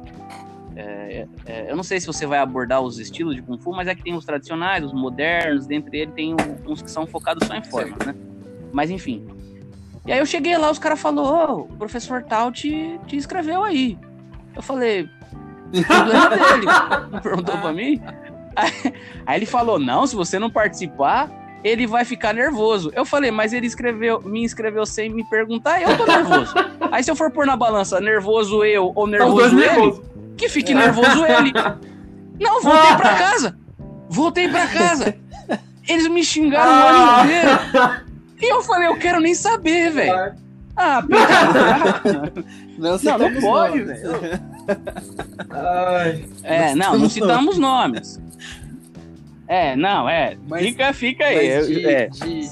É, é, eu não sei se você vai abordar os estilos de Kung Fu, mas é que tem os tradicionais, os modernos, dentre eles tem uns que são focados só em formas, né? Mas enfim. E aí eu cheguei lá, os caras falaram, oh, o professor tal te, te inscreveu aí. Eu falei, problema dele. Perguntou pra mim. Aí, aí ele falou, não, se você não participar, ele vai ficar nervoso. Eu falei, mas ele escreveu, me inscreveu sem me perguntar, eu tô nervoso. Aí se eu for pôr na balança nervoso eu ou nervoso ele, que fique nervoso ele. Não, voltei pra casa. Voltei pra casa. Eles me xingaram o ano inteiro. E eu falei, eu quero nem saber, velho. Ah, não, não, não pode, velho. É, não, não citamos nomes. É, não, é. Mas, fica, fica aí. De, é. de...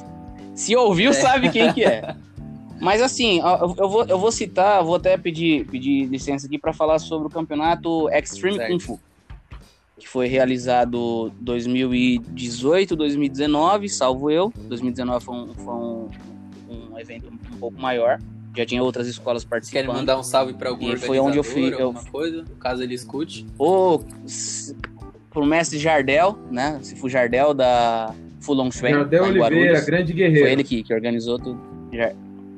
Se ouviu, é. sabe quem que é. Mas assim, eu vou, eu vou citar, vou até pedir, pedir licença aqui para falar sobre o campeonato Extreme certo. Kung Fu, que foi realizado 2018, 2019, salvo eu. 2019 foi um, foi um, um evento um pouco maior. Já tinha outras escolas participando. Querem mandar um salve para algum e foi onde eu fui, eu... coisa, caso ele escute. O pro mestre Jardel, né? Se for Jardel da Fulon Shui. Jardel Oliveira, grande guerreiro. Foi ele que, que organizou tudo.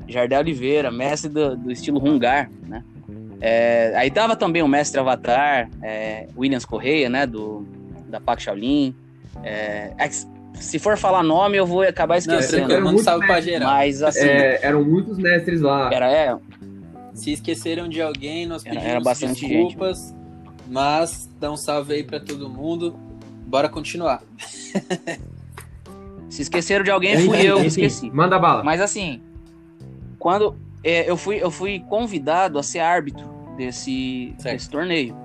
Jardel Oliveira, mestre do, do estilo Hungar, né? É, aí tava também o mestre Avatar, é, Williams Correia, né? Do, da Pac Shaolin. É, é se for falar nome, eu vou acabar esquecendo. Não, salve pra geral. Mas assim. É, eram muitos mestres lá. Era, é. Se esqueceram de alguém, nós pedimos era, era bastante desculpas. Gente. Mas dá um salve aí pra todo mundo. Bora continuar. Se esqueceram de alguém, fui eu que esqueci. Manda bala. Mas assim, quando é, eu, fui, eu fui convidado a ser árbitro desse, desse torneio.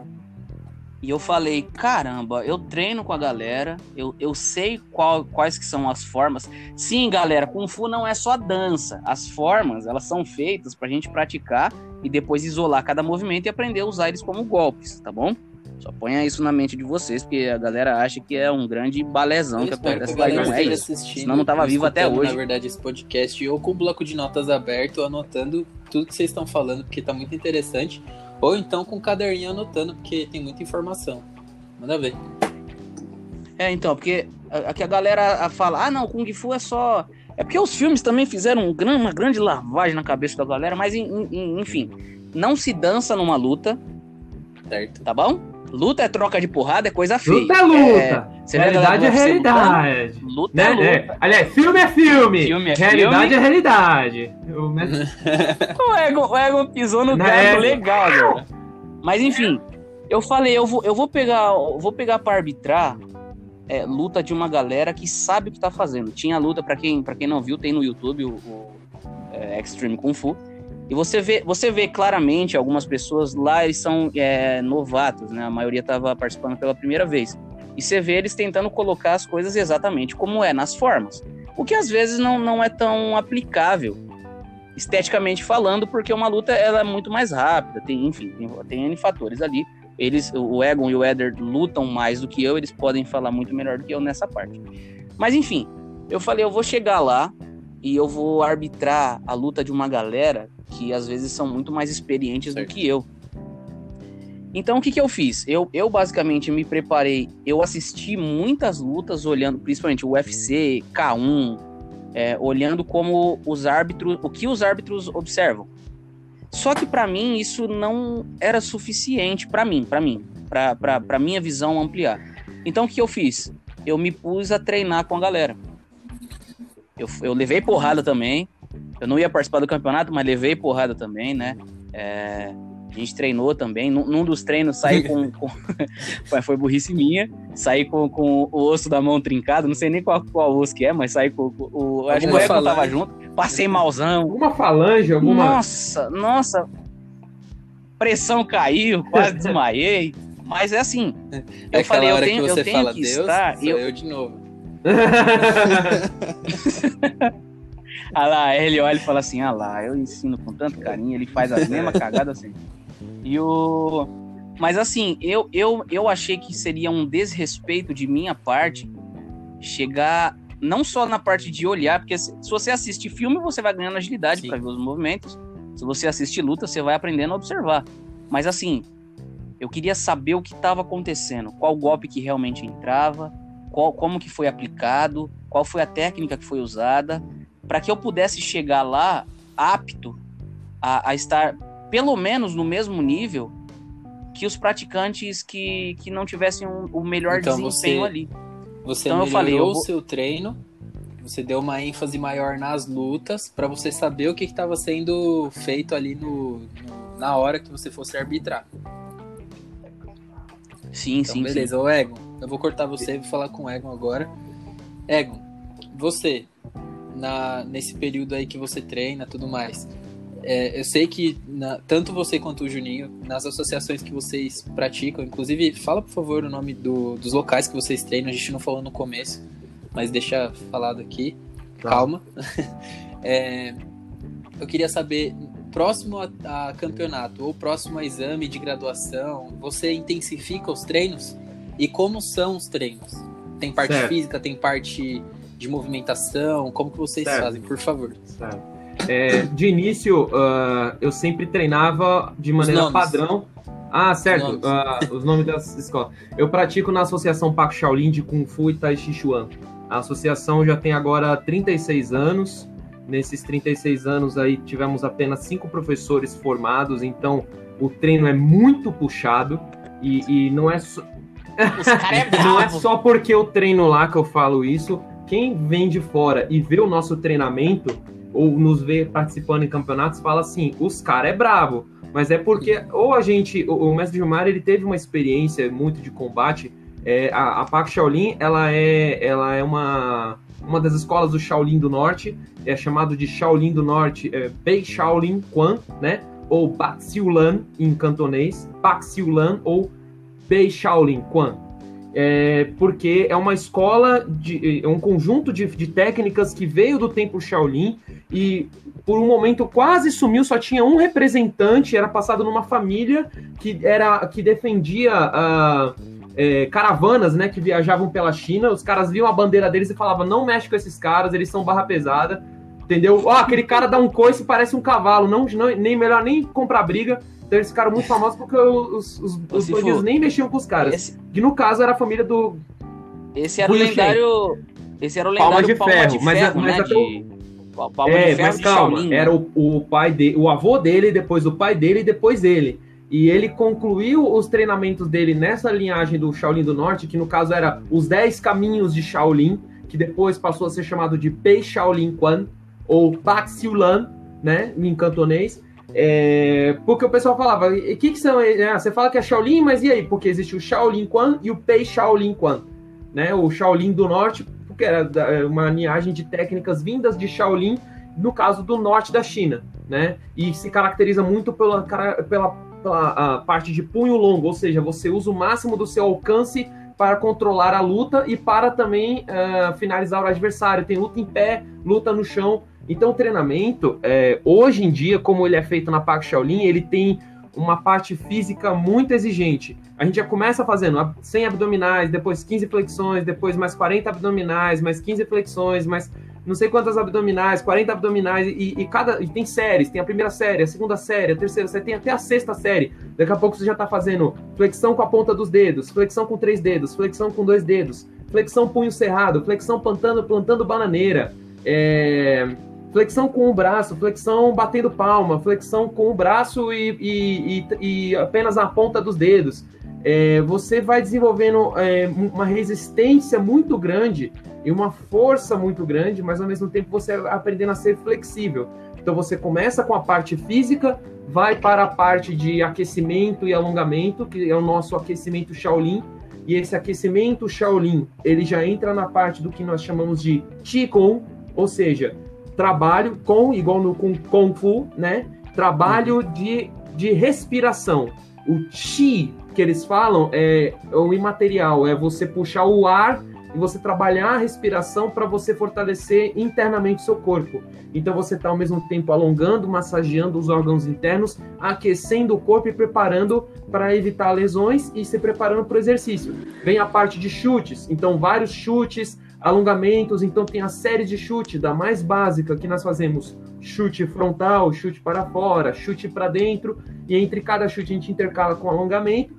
E eu falei, caramba, eu treino com a galera, eu, eu sei qual, quais que são as formas. Sim, galera, Kung Fu não é só dança. As formas, elas são feitas pra gente praticar e depois isolar cada movimento e aprender a usar eles como golpes, tá bom? Só ponha isso na mente de vocês, porque a galera acha que é um grande balezão que acontece lá. Não é isso. Senão não tava vivo até hoje. Na verdade, esse podcast, ou com o bloco de notas aberto, anotando tudo que vocês estão falando, porque tá muito interessante. Ou então com o caderninho anotando, porque tem muita informação. Manda ver. É, então, porque aqui a galera fala, ah não, Kung Fu é só É porque os filmes também fizeram uma grande lavagem na cabeça da galera, mas enfim, não se dança numa luta. Certo. Tá bom? Luta é troca de porrada, é coisa feia. Luta é luta. É, realidade é realidade. Luta né? é luta. É. Aliás, filme é filme. filme é realidade filme. é realidade. o, Egon, o Egon pisou no carro legal agora. Mas enfim, eu falei, eu vou, eu vou pegar, eu vou pegar para arbitrar é, luta de uma galera que sabe o que tá fazendo. Tinha luta, para quem, pra quem não viu, tem no YouTube o, o é, Extreme Kung Fu. E você vê, você vê claramente algumas pessoas lá, eles são é, novatos, né? A maioria estava participando pela primeira vez. E você vê eles tentando colocar as coisas exatamente como é, nas formas. O que às vezes não, não é tão aplicável, esteticamente falando, porque uma luta ela é muito mais rápida, tem, enfim, tem, tem N fatores ali eles, o Egon e o Eder lutam mais do que eu, eles podem falar muito melhor do que eu nessa parte. Mas enfim, eu falei, eu vou chegar lá e eu vou arbitrar a luta de uma galera que às vezes são muito mais experientes certo. do que eu. Então o que, que eu fiz? Eu, eu basicamente me preparei, eu assisti muitas lutas olhando, principalmente o UFC, K1, é, olhando como os árbitros, o que os árbitros observam. Só que para mim isso não era suficiente para mim, para mim, para minha visão ampliar. Então o que eu fiz? Eu me pus a treinar com a galera. Eu, eu levei porrada também. Eu não ia participar do campeonato, mas levei porrada também, né? É, a gente treinou também. Num, num dos treinos saí com. com foi burrice minha. Saí com, com o osso da mão trincado. Não sei nem qual, qual osso que é, mas saí com, com o. Acho que o Eco tava junto. Passei malzão. Alguma falange, alguma. Nossa, nossa. Pressão caiu, quase desmaiei. Mas é assim. Eu é falei, eu tenho que, eu tenho que Deus, estar. Eu... eu de novo. ah lá, ele olha e fala assim: ah lá, eu ensino com tanto carinho, ele faz as mesmas cagadas assim. E o. Mas assim, eu, eu, eu achei que seria um desrespeito de minha parte chegar não só na parte de olhar, porque se, você assiste filme, você vai ganhando agilidade para ver os movimentos. Se você assiste luta, você vai aprendendo a observar. Mas assim, eu queria saber o que estava acontecendo, qual golpe que realmente entrava, qual, como que foi aplicado, qual foi a técnica que foi usada, para que eu pudesse chegar lá apto a, a, estar pelo menos no mesmo nível que os praticantes que, que não tivessem um, o melhor então, desempenho você... ali. Você então, melhorou eu falei, eu vou... o seu treino, você deu uma ênfase maior nas lutas para você saber o que estava sendo feito ali no, no, na hora que você fosse arbitrar. Sim, então, sim, beleza. sim. Ô, Egon, eu vou cortar você e vou falar com o Egon agora. Egon, você, na, nesse período aí que você treina tudo mais, é, eu sei que na, tanto você quanto o Juninho, nas associações que vocês praticam, inclusive, fala por favor o nome do, dos locais que vocês treinam, a gente não falou no começo, mas deixa falado aqui, tá. calma. é, eu queria saber, próximo a, a, campeonato ou próximo a exame de graduação, você intensifica os treinos? E como são os treinos? Tem parte certo. física, tem parte de movimentação? Como que vocês certo. fazem, por favor? Certo. É, de início, uh, eu sempre treinava de maneira padrão. Ah, certo. Os nomes. Uh, os nomes das escolas. Eu pratico na Associação Paco Shaolin de Kung Fu e Tai Chi Chuan. A associação já tem agora 36 anos. Nesses 36 anos aí tivemos apenas cinco professores formados, então o treino é muito puxado e, e não é só... é não é só porque eu treino lá que eu falo isso. Quem vem de fora e vê o nosso treinamento ou nos vê participando em campeonatos, fala assim, os caras é bravo. Mas é porque ou a gente, o, o mestre Gilmar, ele teve uma experiência muito de combate. É, a, a Pac Shaolin, ela é, ela é uma, uma das escolas do Shaolin do Norte, é chamado de Shaolin do Norte, é, Bei Shaolin Quan, né? Ou Baxiulan em cantonês, Baxiulan ou Bei Shaolin Quan é, porque é uma escola, de, é um conjunto de, de técnicas que veio do templo Shaolin e por um momento quase sumiu, só tinha um representante, era passado numa família que era que defendia uh, é, caravanas, né, que viajavam pela China. Os caras viam a bandeira deles e falavam: não mexe com esses caras, eles são barra pesada. Entendeu? Ó, oh, aquele cara dá um coice parece um cavalo, não, não, nem melhor nem comprar briga. Então eles ficaram muito famosos porque os, os, os bandidos nem mexiam com os caras. Esse... Que no caso era a família do. Esse era o lendário. Esse era o Palma lendário de Palma ferro, de mas, ferro, mas né? até de... Palma é, de ferro mas calma, Shaolin, era né? o, o pai dele, o avô dele, depois o pai dele e depois ele. E ele concluiu os treinamentos dele nessa linhagem do Shaolin do Norte, que no caso era os 10 caminhos de Shaolin, que depois passou a ser chamado de Pei Shaolin Quan, ou Pak Siu Lan, né, em cantonês. É, porque o pessoal falava, o que, que são? Ah, você fala que é Shaolin, mas e aí? Porque existe o Shaolin Quan e o Pei Shaolin Quan, né? O Shaolin do Norte, porque era é uma linhagem de técnicas vindas de Shaolin, no caso do norte da China, né? E se caracteriza muito pela, pela, pela parte de punho longo, ou seja, você usa o máximo do seu alcance para controlar a luta e para também ah, finalizar o adversário. Tem luta em pé, luta no chão. Então, o treinamento, é, hoje em dia, como ele é feito na Park Shaolin, ele tem uma parte física muito exigente. A gente já começa fazendo ab- 100 abdominais, depois 15 flexões, depois mais 40 abdominais, mais 15 flexões, mais não sei quantas abdominais, 40 abdominais, e, e cada. E tem séries, tem a primeira série, a segunda série, a terceira série, tem até a sexta série. Daqui a pouco você já tá fazendo flexão com a ponta dos dedos, flexão com três dedos, flexão com dois dedos, flexão punho cerrado, flexão plantando, plantando bananeira. É, flexão com o braço, flexão batendo palma, flexão com o braço e, e, e- e apenas a ponta dos dedos. É, você vai desenvolvendo é, uma resistência muito grande e uma força muito grande, mas ao mesmo tempo você aprendendo a ser flexível. Então você começa com a parte física, vai para a parte de aquecimento e alongamento, que é o nosso aquecimento Shaolin, e esse aquecimento Shaolin, ele já entra na parte do que nós chamamos de Qigong, ou seja, trabalho com, igual no Kung, Kung Fu, né? Trabalho de, de respiração. O Qi que eles falam é, é o imaterial, é você puxar o ar e você trabalhar a respiração para você fortalecer internamente seu corpo. Então você está ao mesmo tempo alongando, massageando os órgãos internos, aquecendo o corpo e preparando para evitar lesões e se preparando para o exercício. Vem a parte de chutes, então vários chutes, alongamentos, então tem a série de chute da mais básica que nós fazemos chute frontal, chute para fora, chute para dentro, e entre cada chute a gente intercala com alongamento,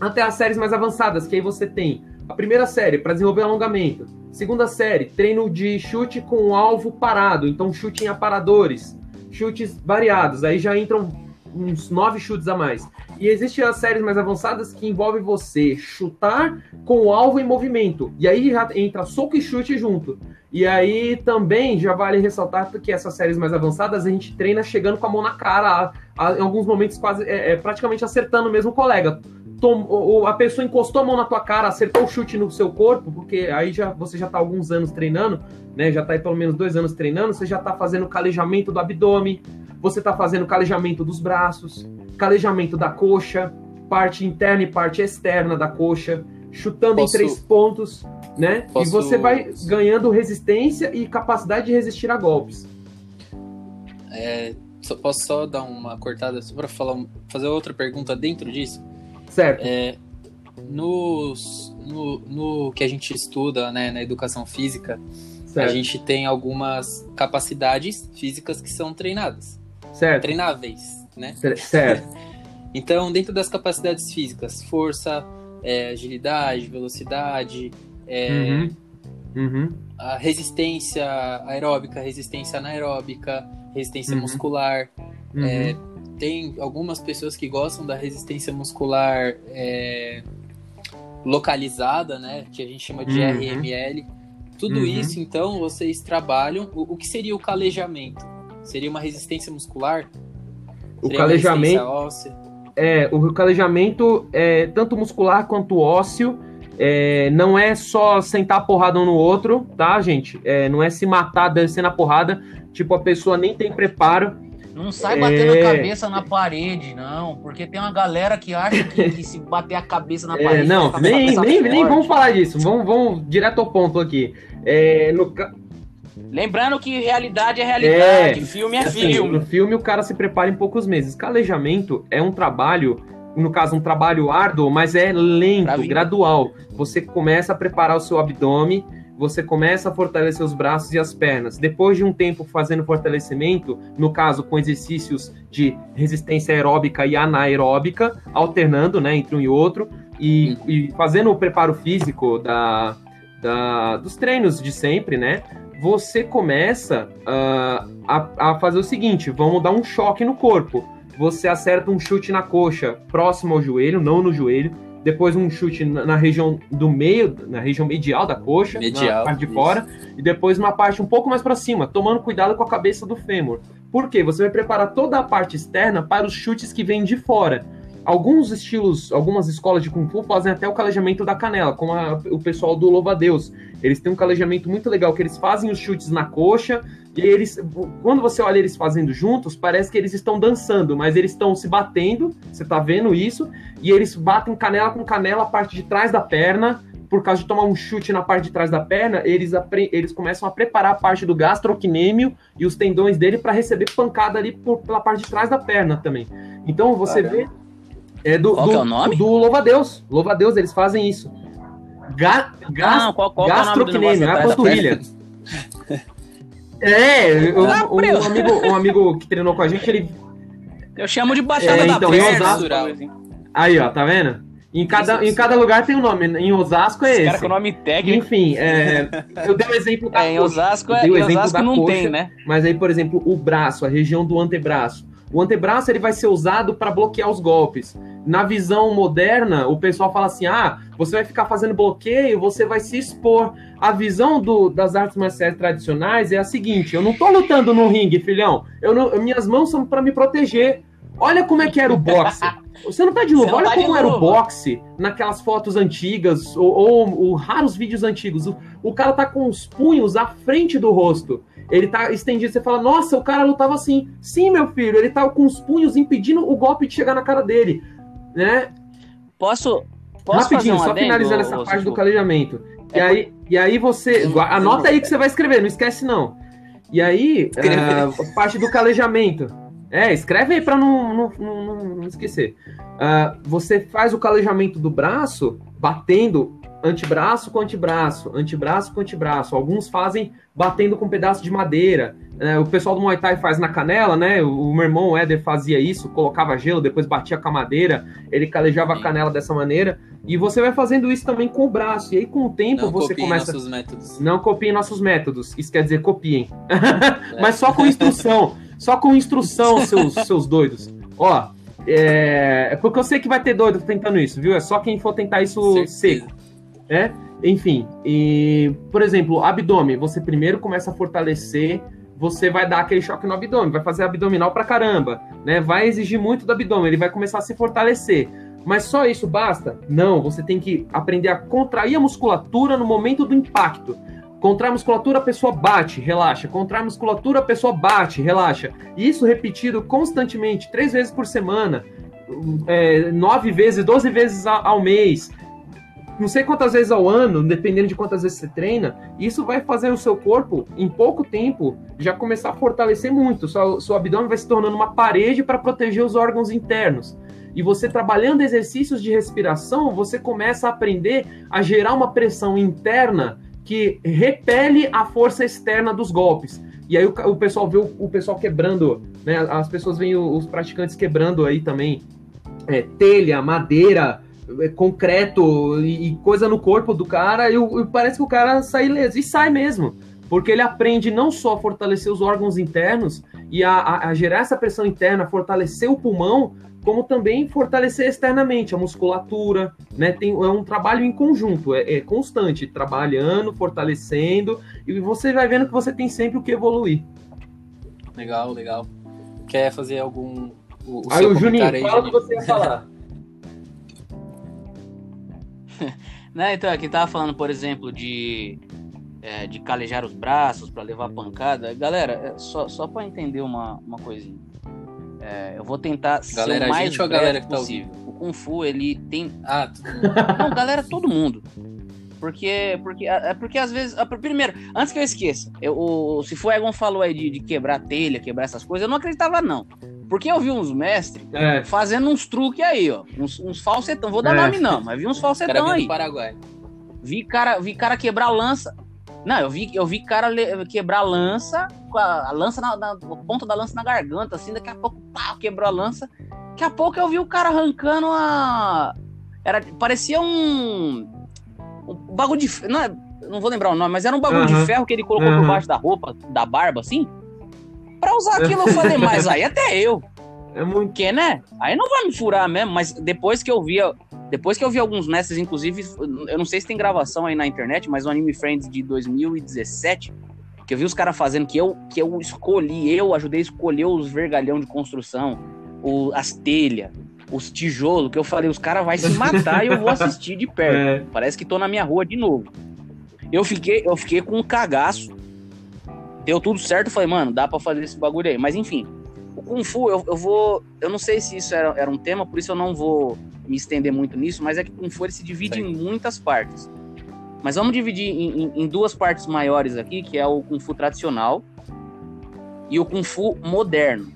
até as séries mais avançadas, que aí você tem a primeira série para desenvolver alongamento, segunda série, treino de chute com o alvo parado, então chute em aparadores, chutes variados, aí já entram uns nove chutes a mais. E existem as séries mais avançadas que envolvem você chutar com o alvo em movimento. E aí já entra soco e chute junto. E aí também já vale ressaltar que essas séries mais avançadas a gente treina chegando com a mão na cara, a- a- em alguns momentos quase é, é, praticamente acertando mesmo o colega. Tom- a pessoa encostou a mão na tua cara, acertou o chute no seu corpo, porque aí já você já tá há alguns anos treinando, né? Já tá aí pelo menos dois anos treinando, você já tá fazendo calejamento do abdômen, você tá fazendo calejamento dos braços, calejamento da coxa, parte interna e parte externa da coxa, chutando Posso- em três pontos, né? Posso- E você vai ganhando resistência e capacidade de resistir a golpes. É, só- posso só dar uma cortada só para falar, fazer outra pergunta dentro disso? Certo? É, nos, no, no que a gente estuda né, na educação física, certo. a gente tem algumas capacidades físicas que são treinadas, Certo. treináveis, né? Cer- Certo. Então, dentro das capacidades físicas, força, é, agilidade, velocidade, é, Uhum. Uhum. a resistência aeróbica, resistência anaeróbica, resistência Uhum. muscular. Uhum. É, tem algumas pessoas que gostam da resistência muscular é, localizada, né? Que a gente chama de Uhum. RML. Tudo Uhum. isso, então, vocês trabalham. O, o que seria o calejamento? Seria uma resistência muscular? O Seria calejamento, é, o calejamento é tanto muscular quanto ósseo. É, não é só sentar a porrada um no outro, tá, gente? É, não é se matar descendo a porrada. Tipo, a pessoa nem tem preparo. Não sai batendo É. a cabeça na parede, não. Porque tem uma galera que acha que, que se bater a cabeça na É, parede. não, com a nem, nem, nem vamos falar disso. Vamos, vamos direto ao ponto aqui. É, no, Lembrando que realidade é realidade, É, filme é assim, filme. no filme o cara se prepara em poucos meses. Calejamento é um trabalho, no caso, um trabalho árduo, mas é lento, gradual. Você começa a preparar o seu abdômen, você começa a fortalecer os braços e as pernas. Depois de um tempo fazendo fortalecimento, no caso com exercícios de resistência aeróbica e anaeróbica, alternando né, entre um e outro, e, e fazendo o preparo físico da, da, dos treinos de sempre, né? Você começa uh, a, a fazer o seguinte: vamos dar um choque no corpo. Você acerta um chute na coxa próximo ao joelho, não no joelho. Depois um chute na, região do meio, na região medial da coxa, medial, na parte de isso. fora, e depois uma parte um pouco mais para cima, tomando cuidado com a cabeça do fêmur. Por quê? Você vai preparar toda a parte externa para os chutes que vêm de fora. Alguns estilos, algumas escolas de Kung Fu fazem até o calejamento da canela, como a, o pessoal do Louva-Deus. Eles têm um calejamento muito legal, que eles fazem os chutes na coxa, e eles, quando você olha eles fazendo juntos, parece que eles estão dançando, mas eles estão se batendo, você tá vendo isso, e eles batem canela com canela a parte de trás da perna, por causa de tomar um chute na parte de trás da perna, eles, eles começam a preparar a parte do gastrocnêmio e os tendões dele para receber pancada ali por, pela parte de trás da perna também. Então você Caramba. vê. É do, qual do, é o nome? Do Louva-Deus. Louva-Deus, eles fazem isso. Ga, gas, ah, qual, qual gastrocnêmio, é a panturrilha. É, um, ah, um, amigo, um amigo que treinou com a gente, ele. Eu chamo de baixada é, da então, perna. Aí, ó, tá vendo? Em cada, em cada lugar tem um nome. Em Osasco é esse. Cara com nome técnico. Enfim, é, eu dei o um exemplo da é, Em Osasco, é, em Osasco não coxa, tem, né? Mas aí, por exemplo, o braço, a região do antebraço. O antebraço ele vai ser usado para bloquear os golpes. Na visão moderna, o pessoal fala assim: ah, você vai ficar fazendo bloqueio, você vai se expor. A visão do, das artes marciais tradicionais é a seguinte: eu não tô lutando no ringue, filhão. Eu não, minhas mãos são para me proteger. Olha como é que era o boxe. Você não tá de luva. Olha tá como era o boxe naquelas fotos antigas ou, ou, ou raros vídeos antigos. O, o, cara tá com os punhos à frente do rosto. Ele tá estendido. Você fala, nossa, o cara lutava assim. Sim, meu filho, ele tá com os punhos impedindo o golpe de chegar na cara dele. Né? Posso. Posso Rapidinho, só adendo, finalizando essa parte do calejamento. É e, aí, e aí você. Anota aí que você vai escrever, não esquece não. E aí, uh, parte do calejamento. É, escreve aí para não, não, não, não, esquecer. Uh, você faz o calejamento do braço batendo antebraço com antebraço, antebraço com antebraço. Alguns fazem batendo com um pedaço de madeira. Uh, o pessoal do Muay Thai faz na canela, né? O, o meu irmão o Éder fazia isso, colocava gelo, depois batia com a madeira, ele calejava a canela dessa maneira. E você vai fazendo isso também com o braço. E aí, com o tempo, não você começa. Nossos métodos. Não copiem nossos métodos. Isso quer dizer copiem. É. Mas só com instrução. Só com instrução, seus, seus doidos. Ó, é, é, porque eu sei que vai ter doido tentando isso, viu? É só quem for tentar isso seco. Né? Enfim, e, por exemplo, abdômen. Você primeiro começa a fortalecer, você vai dar aquele choque no abdômen, vai fazer abdominal pra caramba, né? Vai exigir muito do abdômen, ele vai começar a se fortalecer. Mas só isso basta? Não, você tem que aprender a contrair a musculatura no momento do impacto. Contrai musculatura, a pessoa bate, relaxa. Contrai musculatura, a pessoa bate, relaxa. Isso repetido constantemente, três vezes por semana, é, nove vezes, doze vezes ao mês, não sei quantas vezes ao ano, dependendo de quantas vezes você treina, isso vai fazer o seu corpo, em pouco tempo, já começar a fortalecer muito. Seu, seu abdômen vai se tornando uma parede para proteger os órgãos internos. E você trabalhando exercícios de respiração, você começa a aprender a gerar uma pressão interna que repele a força externa dos golpes. E aí o, o pessoal vê o, o, pessoal quebrando, né? As pessoas veem os praticantes quebrando aí também é, telha, madeira, concreto e, coisa no corpo do cara, e, e parece que o cara sai ileso. E sai mesmo. Porque ele aprende não só a fortalecer os órgãos internos e a, a, a gerar essa pressão interna, fortalecer o pulmão, como também fortalecer externamente a musculatura, né? Tem, é um trabalho em conjunto, é, é, constante, trabalhando, fortalecendo, e você vai vendo que você tem sempre o que evoluir. Legal, legal. Quer fazer algum. O, o aí, o Juninho, aí, fala o que você ia falar. né, então, aqui tava falando, por exemplo, de, é, de calejar os braços para levar pancada. Galera, é só, só para entender uma, uma coisinha é, eu vou tentar galera, ser o mais gente breve galera que tá possível. o Kung Fu, ele tem. Ah, tudo Não, galera, todo mundo. Porque, porque, é porque às vezes. Primeiro, antes que eu esqueça, eu, o, se for Egon falou aí de, de, quebrar telha, quebrar essas coisas, eu não acreditava, não. Porque eu vi uns mestres é. fazendo uns truques aí, ó. Uns, uns falsetão. Vou dar é. nome não, mas vi uns falsetão aí. Paraguai. Vi cara, vi cara quebrar lança. Não, eu vi, eu vi cara quebrar a lança, com a, a lança na, na, ponta da lança na garganta, assim, daqui a pouco, pá, quebrou a lança. Daqui a pouco eu vi o cara arrancando a. Era, parecia um. Um bagulho de. Não, é, Não vou lembrar o nome, mas era um bagulho Aham. de ferro que ele colocou Aham. por baixo da roupa, da barba, assim. Pra usar aquilo, eu falei, mas aí até eu. É muito. Porque, né? Aí não vai me furar mesmo, mas depois que eu via. Depois que eu vi alguns mestres, inclusive, eu não sei se tem gravação aí na internet, mas o Anime Friends de 2017, que eu vi os caras fazendo, que eu, que eu escolhi, eu ajudei a escolher os vergalhão de construção, o, as telhas, os tijolos, que eu falei, os caras vão se matar e eu vou assistir de perto. É, Parece que tô na minha rua de novo. Eu fiquei, eu fiquei com um cagaço. Deu tudo certo, falei, mano, dá pra fazer esse bagulho aí. Mas enfim, o Kung Fu, eu, eu vou. Eu não sei se isso era, era um tema, por isso eu não vou me estender muito nisso, mas é que o Kung Fu ele se divide Sim. em muitas partes. Mas vamos dividir em, em- em duas partes maiores aqui, que é o Kung Fu tradicional e o Kung Fu moderno.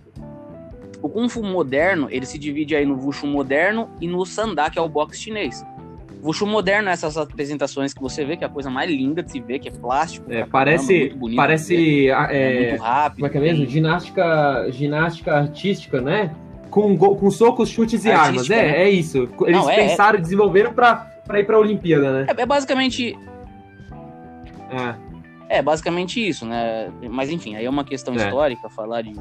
O Kung Fu moderno, ele se divide aí no Wushu moderno e no Sandá, que é o boxe chinês. Wushu moderno é essas apresentações que você vê, que é a coisa mais linda de se ver, que é plástico. é, caramba, parece. muito bonito parece. ah, é, É, muito rápido. como é que é mesmo? Ginástica, ginástica artística, né? Com, com socos, chutes e armas. É, né? é isso. Eles Não, é- pensaram e desenvolveram pra, pra ir pra Olimpíada, né? É, é basicamente É. É, basicamente isso, né? Mas enfim, aí é uma questão É. histórica, falar de.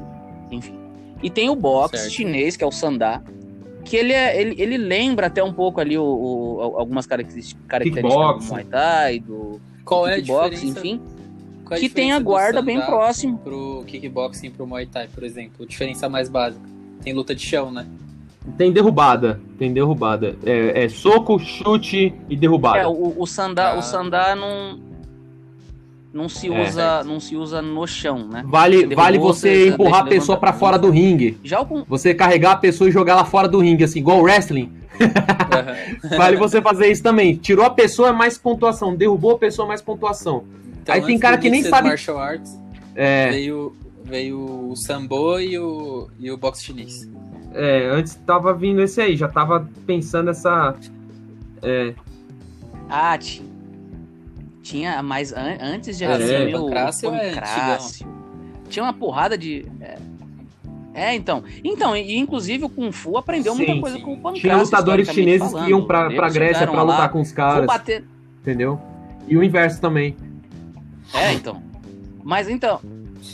Enfim. E tem o boxe Certo. chinês, que é o Sandá, que ele, é, ele, ele lembra até um pouco ali o, o- algumas características, características do. Muay Thai, do Qual é a kickboxing, enfim, qual é que tem a do guarda bem próximo. Pro kickboxing e pro Muay Thai, por exemplo. Diferença mais básica. Tem luta de chão, né? Tem derrubada. Tem derrubada. É, é soco, chute e derrubada. É, o, o Sandá, Ah. o Sandá não. Não se, É. usa, não se usa no chão, né? Vale, Você vale você empurrar a pessoa a pra cabeça. fora do ringue. Já o, Kung- Você carregar a pessoa e jogar ela fora do ringue, assim, igual wrestling. Vale você fazer isso também. Tirou a pessoa, é mais pontuação. Derrubou a pessoa, mais pontuação. Então, Aí tem cara que nem sabe- martial arts, É, veio, veio o sambo e o, e o boxe chinês. é, antes tava vindo esse aí, já tava pensando essa. É, Ah, ti- tinha, mas an- antes de É, assumir o Pancrácio é tinha uma porrada de. É, É, então. Então, e, inclusive o Kung Fu aprendeu Sim, muita coisa sim. com o Pancrácio. tinha lutadores chineses falando. que iam pra, pra Grécia pra lutar lá, com os caras, bater. entendeu? E o inverso também. É, então. Mas então.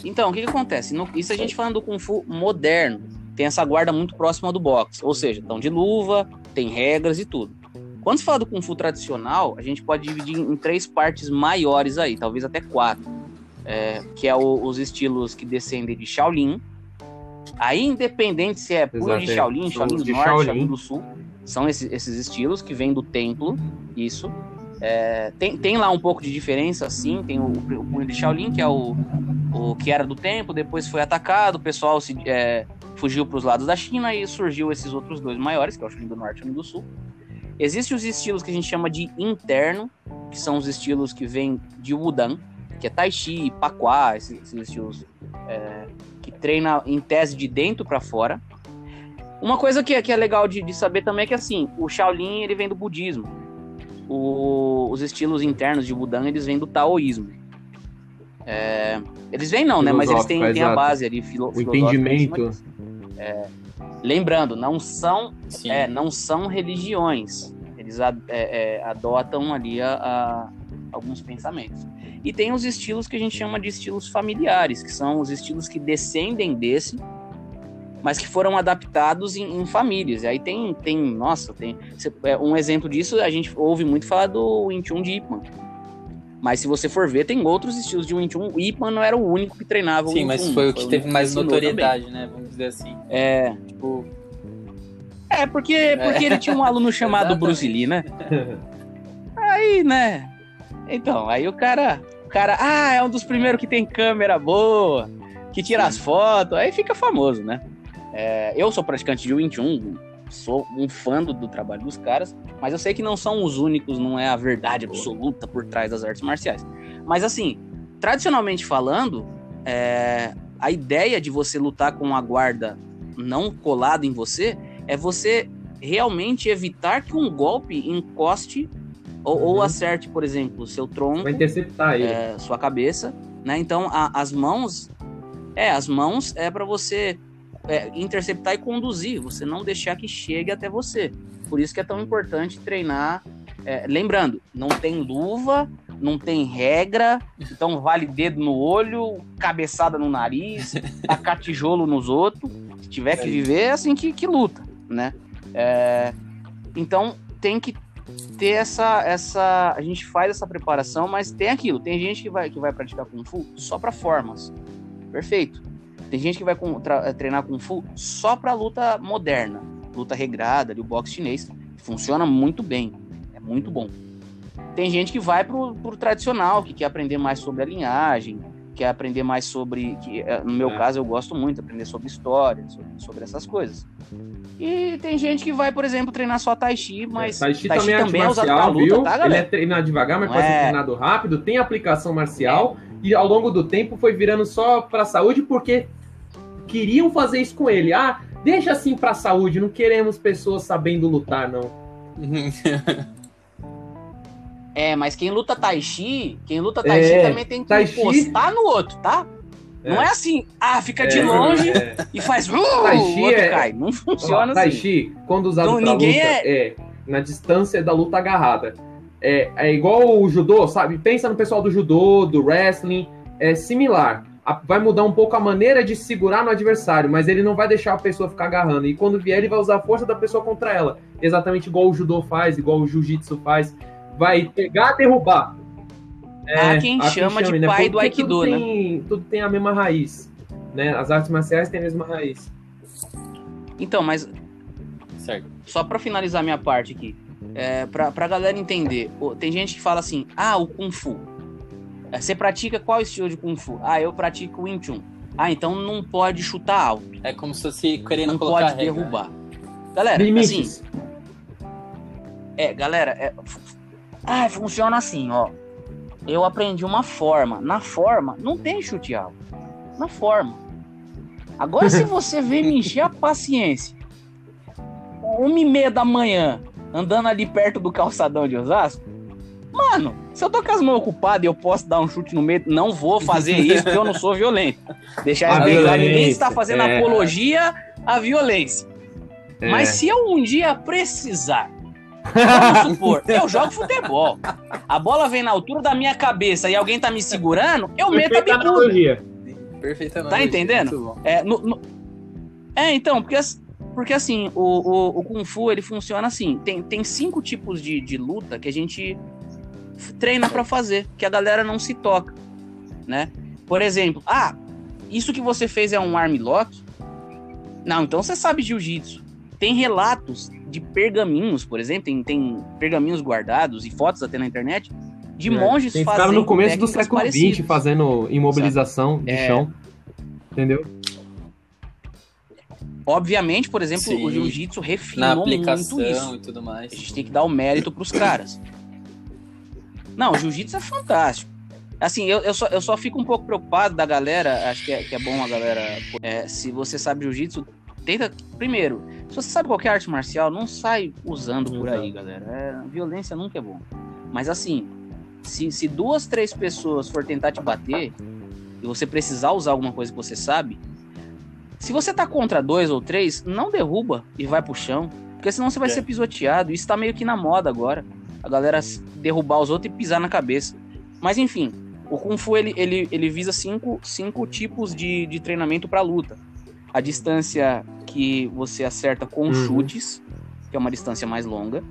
Então, o que, que acontece? No- isso a gente falando do Kung Fu moderno. Tem essa guarda muito próxima do boxe. Ou seja, estão de luva, tem regras e tudo. Quando se fala do Kung Fu tradicional, a gente pode dividir em três partes maiores aí, talvez até quatro. É, que é o- os estilos que descendem de Shaolin. Aí, independente se é puro Exato, de. Shaolin, Shaolin do Norte, Shaolin. Shaolin do Sul, são esses, esses estilos que vêm do templo, isso. É, tem, tem lá um pouco de diferença, sim. Tem o, o punho de Shaolin, que é o, o que era do templo, depois foi atacado, o pessoal se, é, fugiu para os lados da China e surgiu esses outros dois maiores, que é o Shaolin do Norte e o Shaolin do Sul. Existem os estilos que a gente chama de interno, que são os estilos que vêm de Wudan, que é Tai Chi, Paquá, esses, esses estilos é, que treina em tese de dentro para fora. Uma coisa que, é- que é legal de, de saber também é que assim, o Shaolin ele vem do budismo. O- os estilos internos de Wudan eles vêm do taoísmo. É, eles vêm não, né? Mas eles têm, têm a base ali, filo, O filosófica entendimento. É, lembrando, não são Sim. é, não são religiões. Eles a- é, é, adotam ali a, a- alguns pensamentos. E tem os estilos que a gente chama de estilos familiares, que são os estilos que descendem desse, mas que foram adaptados em, em famílias. E aí tem, tem nossa, tem é, um exemplo disso, a gente ouve muito falar do Chun de Ip Man. Mas se você for ver, tem outros estilos de Wing Chun. O Ip Man não era o único que treinava o Sim, mas foi o que teve único mais notoriedade, né? Vamos dizer assim. também. É, Tipo, É, porque, porque ele tinha um aluno chamado. Bruce Lee, né? Aí, né? Então, aí o cara, o cara, ah, é um dos primeiros que tem câmera boa, que tira as fotos, aí fica famoso, né? É, eu sou praticante de Wing Chun, sou um fã do, do trabalho dos caras, mas eu sei que não são os únicos, não é a verdade absoluta por trás das artes marciais. Mas assim, tradicionalmente falando, é, a ideia de você lutar com a guarda não colada em você é você realmente evitar que um golpe encoste ou, ou Uhum. acerte, por exemplo, o seu tronco, Vai interceptar ele. é, sua cabeça, né? Então a- as mãos, é, as mãos é para você é, interceptar e conduzir, você não deixar que chegue até você. Por isso que é tão importante treinar. é, lembrando, não tem luva, não tem regra, então vale dedo no olho, cabeçada no nariz, tacar tijolo nos outros. Se tiver que viver, é assim que, que luta, né? É, então tem que ter essa, essa. A gente faz essa preparação, mas tem aquilo. Tem gente que vai, que vai praticar Kung Fu só para formas. Perfeito. Tem gente que vai com, treinar Kung Fu só para luta moderna, luta regrada, o boxe chinês. Funciona muito bem. É muito bom. Tem gente que vai pro, pro tradicional, que quer aprender mais sobre a linhagem, quer aprender mais sobre. Que, é, no meu é. caso, eu gosto muito, aprender sobre história, sobre, sobre, essas coisas. E tem gente que vai, por exemplo, treinar só Tai Chi, mas. É, tai Chi, tai chi também, também é usado pra luta, tá, galera? Ele é treinado devagar, mas Não pode é... ser treinado rápido, tem aplicação marcial, é. e ao longo do tempo foi virando só pra saúde, porque queriam fazer isso com ele. Ah, deixa assim pra saúde, não queremos pessoas sabendo lutar, não. É, mas quem luta Tai Chi, quem luta Tai Chi é, também tem que tai encostar no outro, tá? É. Não é assim, ah, fica de é, longe é. e faz. Uh, tai Chi o outro é- cai. Não funciona tai assim. Tai Chi, quando usado pra luta, é... na distância da luta agarrada. É, é igual o judô, sabe? Pensa no pessoal do judô, do wrestling, é similar. Vai mudar um pouco a maneira de segurar no adversário, mas ele não vai deixar a pessoa ficar agarrando. E quando vier, ele vai usar a força da pessoa contra ela. Exatamente igual o judô faz, igual o jiu-jitsu faz vai pegar, derrubar. É, há quem há chama quem chame, de né? pai do Aikido, tudo né? Tem, tudo tem a mesma raiz. Né? As artes marciais têm a mesma raiz. Então, mas. Certo. Só para finalizar minha parte aqui. É, pra, pra galera entender, tem gente que fala assim: ah, o Kung Fu. É, você pratica qual estilo de Kung Fu? Ah, eu pratico Wing Chun. Ah, então não pode chutar alto. É como se fosse querendo não pode regra. derrubar. Galera, Limites. assim. É, galera, é, ah, funciona assim, ó. Eu aprendi uma forma. Na forma, não tem chute alto. Na forma. Agora, se você vem me encher a paciência, uma e meia da manhã, andando ali perto do calçadão de Osasco, mano, se eu tô com as mãos ocupadas e eu posso dar um chute no meio, não vou fazer isso porque eu não sou violento. Deixar bem claro, ninguém está fazendo é. apologia à violência. É. Mas se eu um dia precisar Vamos supor, eu jogo futebol. A bola vem na altura da minha cabeça e alguém tá me segurando, eu meto a bicuda. Perfeita Tá entendendo? É, no, no... é, então, porque, porque assim, o, o, o, Kung Fu ele funciona assim. Tem, tem cinco tipos de, de luta que a gente treina para fazer, que a galera não se toca, né? Por exemplo, ah, isso que você fez é um arm lock? Não, então você sabe jiu-jitsu. Tem relatos de pergaminhos, por exemplo, tem, tem pergaminhos guardados e fotos até na internet de é, monges tem fazendo. no começo do século XX fazendo imobilização Sabe? de é... chão. Entendeu? Obviamente, por exemplo, Sim. o jiu-jitsu refinou muito isso. E tudo mais. A gente tem que dar o mérito pros caras. Não, o jiu-jitsu é fantástico. Assim, eu, eu, só, eu só fico um pouco preocupado da galera, acho que é, que é bom a galera. É, se você sabe jiu-jitsu, tenta. Primeiro, se você sabe qualquer arte marcial, não sai usando por aí, galera. É, violência nunca é bom. Mas assim, se, se duas, três pessoas for tentar te bater e você precisar usar alguma coisa que você sabe, se você tá contra dois ou três, não derruba e vai pro chão. Porque senão você vai é. ser pisoteado. Isso tá meio que na moda agora. A galera derrubar os outros e pisar na cabeça. Mas enfim, o Kung Fu ele, ele, ele visa cinco, cinco tipos de, de treinamento para luta a distância que você acerta com uhum. chutes, que é uma distância mais longa.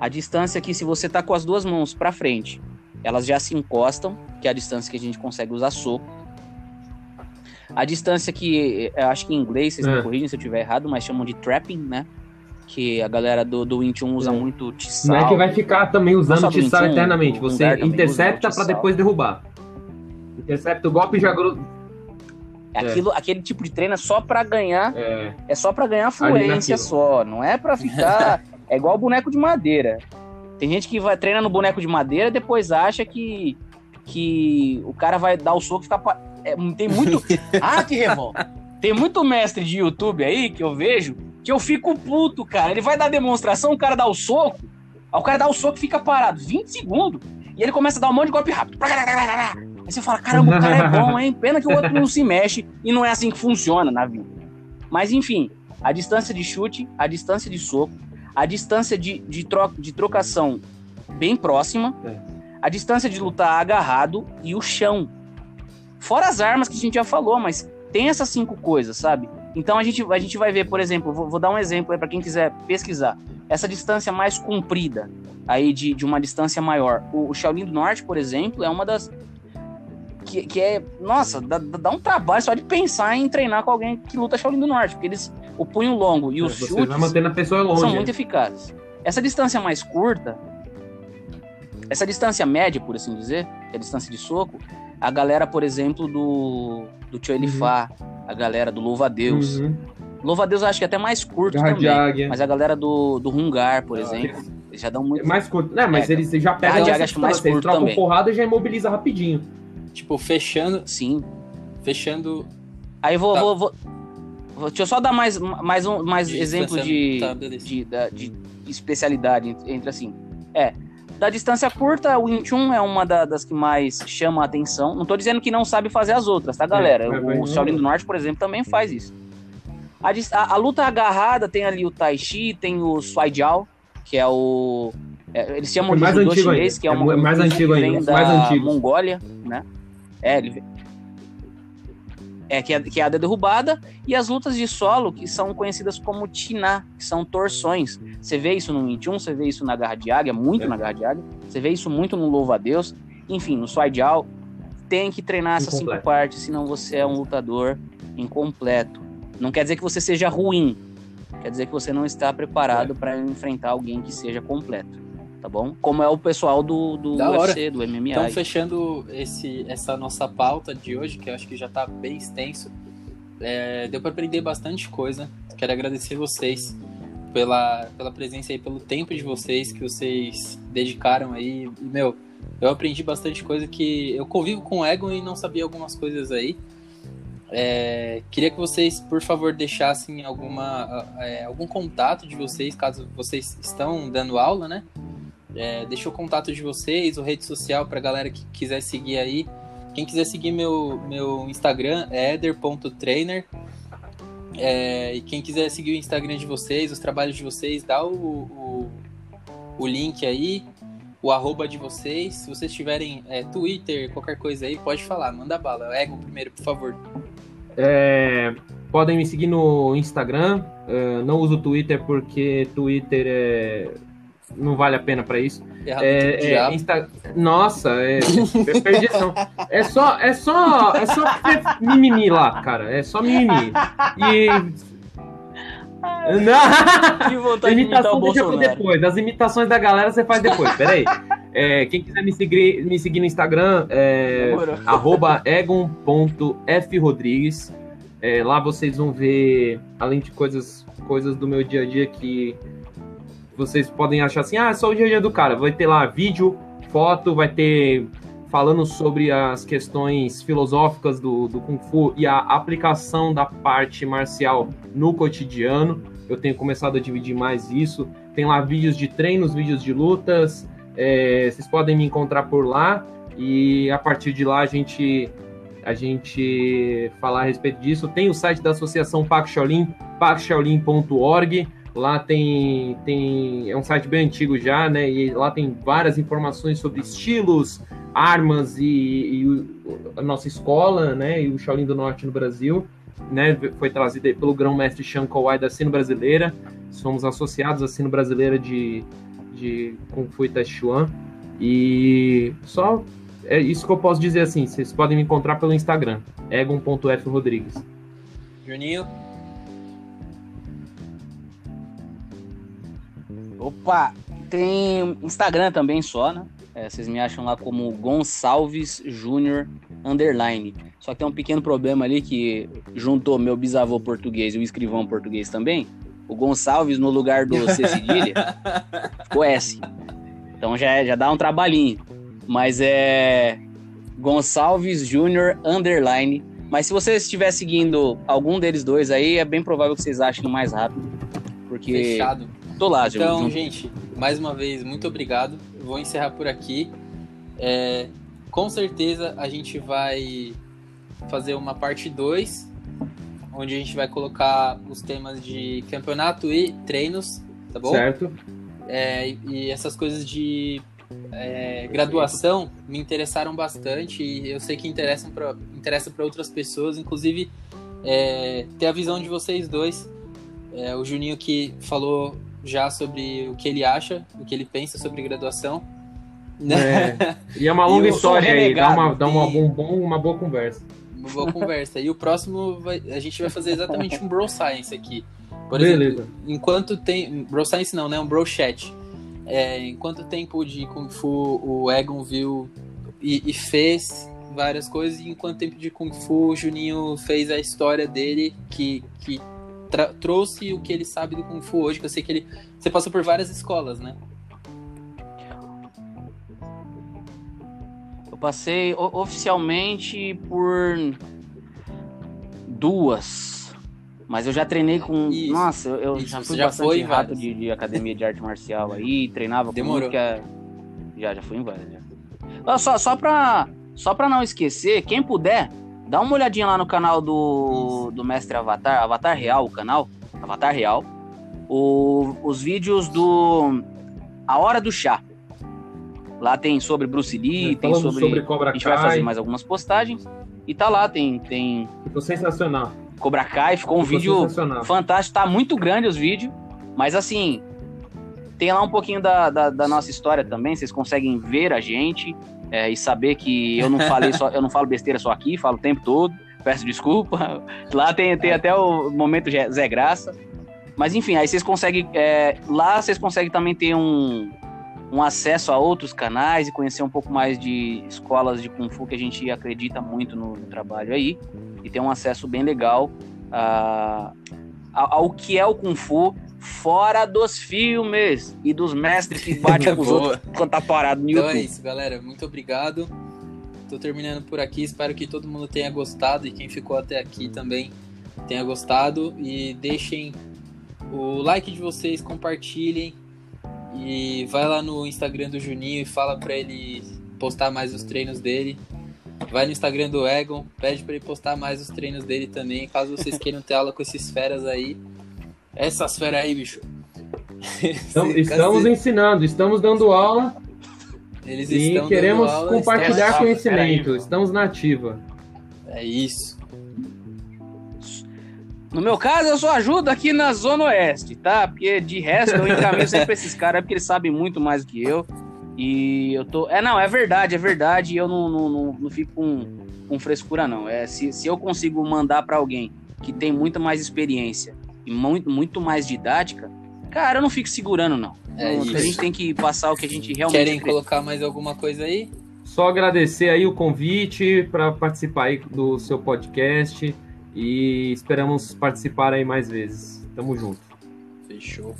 A distância que se você tá com as duas mãos para frente, elas já se encostam, que é a distância que a gente consegue usar soco. A distância que, eu acho que em inglês, vocês é. me corrigem se eu estiver errado, mas chamam de trapping, né? Que a galera do, do 21 usa é. muito tiçal. Não é que vai ficar também usando tiçal eternamente. Você intercepta para depois derrubar. Intercepta o golpe e já é. Aquilo, aquele tipo de treino é só para ganhar, é, é só para ganhar fluência só, não é para ficar é igual boneco de madeira. Tem gente que vai treina no boneco de madeira e depois acha que que o cara vai dar o soco e ficar é, tem muito Ah, que revolta. Tem muito mestre de YouTube aí que eu vejo que eu fico puto, cara. Ele vai dar demonstração, o cara dá o soco, aí o cara dá o soco e fica parado 20 segundos e ele começa a dar um monte de golpe rápido. Aí você fala, caramba, o cara é bom, hein? Pena que o outro não se mexe e não é assim que funciona na vida. Mas enfim, a distância de chute, a distância de soco, a distância de, de, troca, de trocação bem próxima, é. a distância de lutar agarrado e o chão. Fora as armas que a gente já falou, mas tem essas cinco coisas, sabe? Então a gente, a gente vai ver, por exemplo, vou, vou dar um exemplo aí para quem quiser pesquisar. Essa distância mais comprida, aí de, de uma distância maior. O, o Shaolin do Norte, por exemplo, é uma das. Que, que é. Nossa, dá, dá um trabalho só de pensar em treinar com alguém que luta Shaolin do Norte, porque eles. O punho longo e os Você chutes vai mantendo a pessoa longe. são muito eficazes. Essa distância mais curta, essa distância média, por assim dizer, que é a distância de soco, a galera, por exemplo, do, do Tio Elifá, a galera do Louva a Deus. Uhum. Louva a Deus eu acho que é até mais curto Garra de também. águia. Mas a galera do, do Hungar, por Ah, exemplo, eles- eles já dão É muito. mais curto. Não, mas É, eles já pegam Garra de águia acho que mais eles curto trocam também. porrada e já imobiliza rapidinho. Tipo, fechando, Sim. fechando. Aí vou, Tá. vou, vou, vou- Deixa eu só dar mais, mais um mais De exemplo de, tá, de, da- de especialidade entre assim. É. Da distância curta, o 21 é uma da- das que mais chama a atenção. Não tô dizendo que não sabe fazer as outras, tá, galera? vai- vai- o Shaolin do Norte, por exemplo, também faz isso. A, a- a luta agarrada tem ali o Tai Chi, tem o Swai Jiao, que é o. é, eles chamam É de mais judô antigo chinês, ainda. que é É uma mais que antigo vem ainda, da mais antigo. Mongólia, né? É, ele vem- é, que é, que é a da derrubada, e as lutas de solo, que são conhecidas como Tiná, que são torções. Você vê isso no 21, você vê isso na Garra de Águia, muito É. na Garra de Águia, você vê isso muito no Louva a Deus, enfim, no Swai Jiao. Tem que treinar essas cinco partes, senão você é um lutador incompleto. Não quer dizer que você seja ruim, quer dizer que você não está É. preparado para enfrentar alguém que seja completo, tá bom? Como é o pessoal do, do Da hora. UFC, do MMA. Então, fechando esse, essa nossa pauta de hoje, que eu acho que já tá bem extenso, é, deu para aprender bastante coisa. Quero agradecer vocês pela, pela presença aí, pelo tempo de vocês que vocês dedicaram aí. E, meu, eu aprendi bastante coisa que eu convivo com o Egon e não sabia algumas coisas aí. É, queria que vocês, por favor, deixassem alguma, é, algum contato de vocês, caso vocês estão dando aula, né? É, deixa o contato de vocês, o rede social pra galera que quiser seguir aí. Quem quiser seguir meu, meu Instagram é eder.trainer. É, e quem quiser seguir o Instagram de vocês, os trabalhos de vocês, dá o, o, o link aí, o arroba de vocês. Se vocês tiverem é, Twitter, qualquer coisa aí, pode falar, manda bala. Ego primeiro, por favor. É, podem me seguir no Instagram. é, não uso Twitter porque Twitter é, não vale a pena para isso. É, é. Insta- Nossa, é, é perdição. É só, é só, é só mimimi lá, cara. É só mimimi. E não. Que vontade de Imitação deixa pra Bolsonaro. depois. As imitações da galera você faz depois. Peraí. É, quem quiser me seguir, me seguir no Instagram, é egon.frodrigues. É, lá vocês vão ver, além de coisas, coisas do meu dia a dia que vocês podem achar assim, ah, é só o dia a dia do cara. Vai ter lá vídeo, foto, vai ter falando sobre as questões filosóficas do, do Kung Fu e a aplicação da parte marcial no cotidiano. Eu tenho começado a dividir mais isso. Tem lá vídeos de treinos, vídeos de lutas. É, vocês podem me encontrar por lá e a partir de lá a gente a gente falar a respeito disso. Tem o site da Associação Pac Shaolin, pacshaolin.org. Lá tem, tem. É um site bem antigo já, né? E lá tem várias informações sobre estilos, armas e, e o- a nossa escola, né? E o Shaolin do Norte no Brasil. Né, foi trazido aí pelo grão-mestre Sean Kowai da Sino Brasileira. Somos associados à Sino Brasileira de, de Kung Fu Tai Chuan. E só é isso que eu posso dizer assim. Vocês podem me encontrar pelo Instagram, egon.frodrigues. Juninho, Opa, tem Instagram também só, né? É, vocês me acham lá como Gonçalves Júnior Underline. Só que tem um pequeno problema ali que juntou meu bisavô português e o escrivão português também. O Gonçalves no lugar do C cedilha ficou S. Então já, já dá um trabalhinho. Mas é Gonçalves Júnior Underline. Mas se você estiver seguindo algum deles dois aí, é bem provável que vocês achem mais rápido. Porque fechado. Lá, Então, junto. gente, mais uma vez, muito obrigado. Vou encerrar por aqui. É, com certeza a gente vai fazer uma parte 2, onde a gente vai colocar os temas de campeonato e treinos, tá bom? Certo? É, e- e essas coisas de é, graduação me interessaram bastante e eu sei que interessam pra, interessa para outras pessoas, inclusive é, ter a visão de vocês dois. É, o Juninho que falou já sobre o que ele acha, o que ele pensa sobre graduação. É, e é uma longa história aí, dá, uma, dá uma, bom, bom, uma boa conversa. Uma boa conversa. E o próximo, vai, a gente vai fazer exatamente um Bro Science aqui. Por Beleza. exemplo, enquanto tem. Bro Science não, né? Um Bro Chat. É, em quanto tempo de Kung Fu o Egon viu e, e fez várias coisas, e em quanto tempo de Kung Fu o Juninho fez a história dele, que, que trouxe o que ele sabe do Kung Fu hoje, que eu sei que ele. Você passou por várias escolas, né? Eu passei oficialmente por duas. Mas eu já treinei com. Isso, Nossa, eu, isso, já fui já bastante foi rato de, de academia de arte marcial aí, treinava com Demorou. muito que é- Já, já fui em várias. Já. Só, só, pra, só pra não esquecer, quem puder, dá uma olhadinha lá no canal do, do Mestre Avatar, Avatar Real, o canal, Avatar Real. O- os vídeos do A Hora do Chá. Lá tem sobre Bruce Lee, tem Falando sobre. sobre Cobra a gente vai Kai, fazer mais algumas postagens. E tá lá, tem, tem ficou sensacional. Cobra Kai, ficou um Ficou vídeo fantástico, tá muito grande os vídeos, mas assim, tem lá um pouquinho da, da, da nossa história também, vocês conseguem ver a gente é, e saber que eu não falei só, eu não falo besteira só aqui, falo o tempo todo, peço desculpa. Lá tem, tem até o momento Zé Graça. Mas enfim, aí vocês conseguem. é, lá vocês conseguem também ter um, um acesso a outros canais e conhecer um pouco mais de escolas de Kung Fu que a gente acredita muito no, no trabalho aí. E ter um acesso bem legal a- a- ao que é o Kung Fu fora dos filmes e dos mestres que batem com os outros quando tá parado no Então é YouTube. isso, galera. Muito obrigado. Tô terminando por aqui. Espero que todo mundo tenha gostado e quem ficou até aqui também tenha gostado. E deixem o like de vocês, compartilhem. E vai lá no Instagram do Juninho e fala pra ele postar mais os treinos dele. Vai no Instagram do Egon, pede pra ele postar mais os treinos dele também, caso vocês queiram ter aula com esses feras aí. Essas feras aí, bicho. Então, estamos cacete. ensinando, estamos dando aula Eles e estão queremos dando aula, compartilhar estamos- conhecimento. Peraí. Estamos na ativa. É isso. No meu caso, eu só ajudo aqui na Zona Oeste, tá? Porque de resto eu encaminho sempre pra esses caras, porque eles sabem muito mais do que eu. E eu tô. É, não, é verdade, é verdade. E eu não, não, não, não fico com, com frescura, não. É, se, se eu consigo mandar pra alguém que tem muito mais experiência e muito, muito mais didática, cara, eu não fico segurando, não. É Não, isso. A gente tem que passar o que a gente realmente Querem acredita. colocar mais alguma coisa aí? Só agradecer aí o convite para participar aí do seu podcast e esperamos participar aí mais vezes. Tamo junto. Fechou.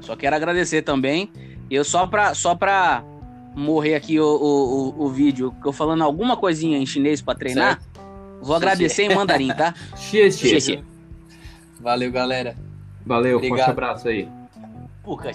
Só quero agradecer também. Eu só pra, só pra morrer aqui o, o, o, o vídeo, que eu falando alguma coisinha em chinês pra treinar, vou agradecer em mandarim, tá? Xie, xie. Xie, xie. Valeu, galera. Valeu, forte Obrigado. abraço aí. Puxa,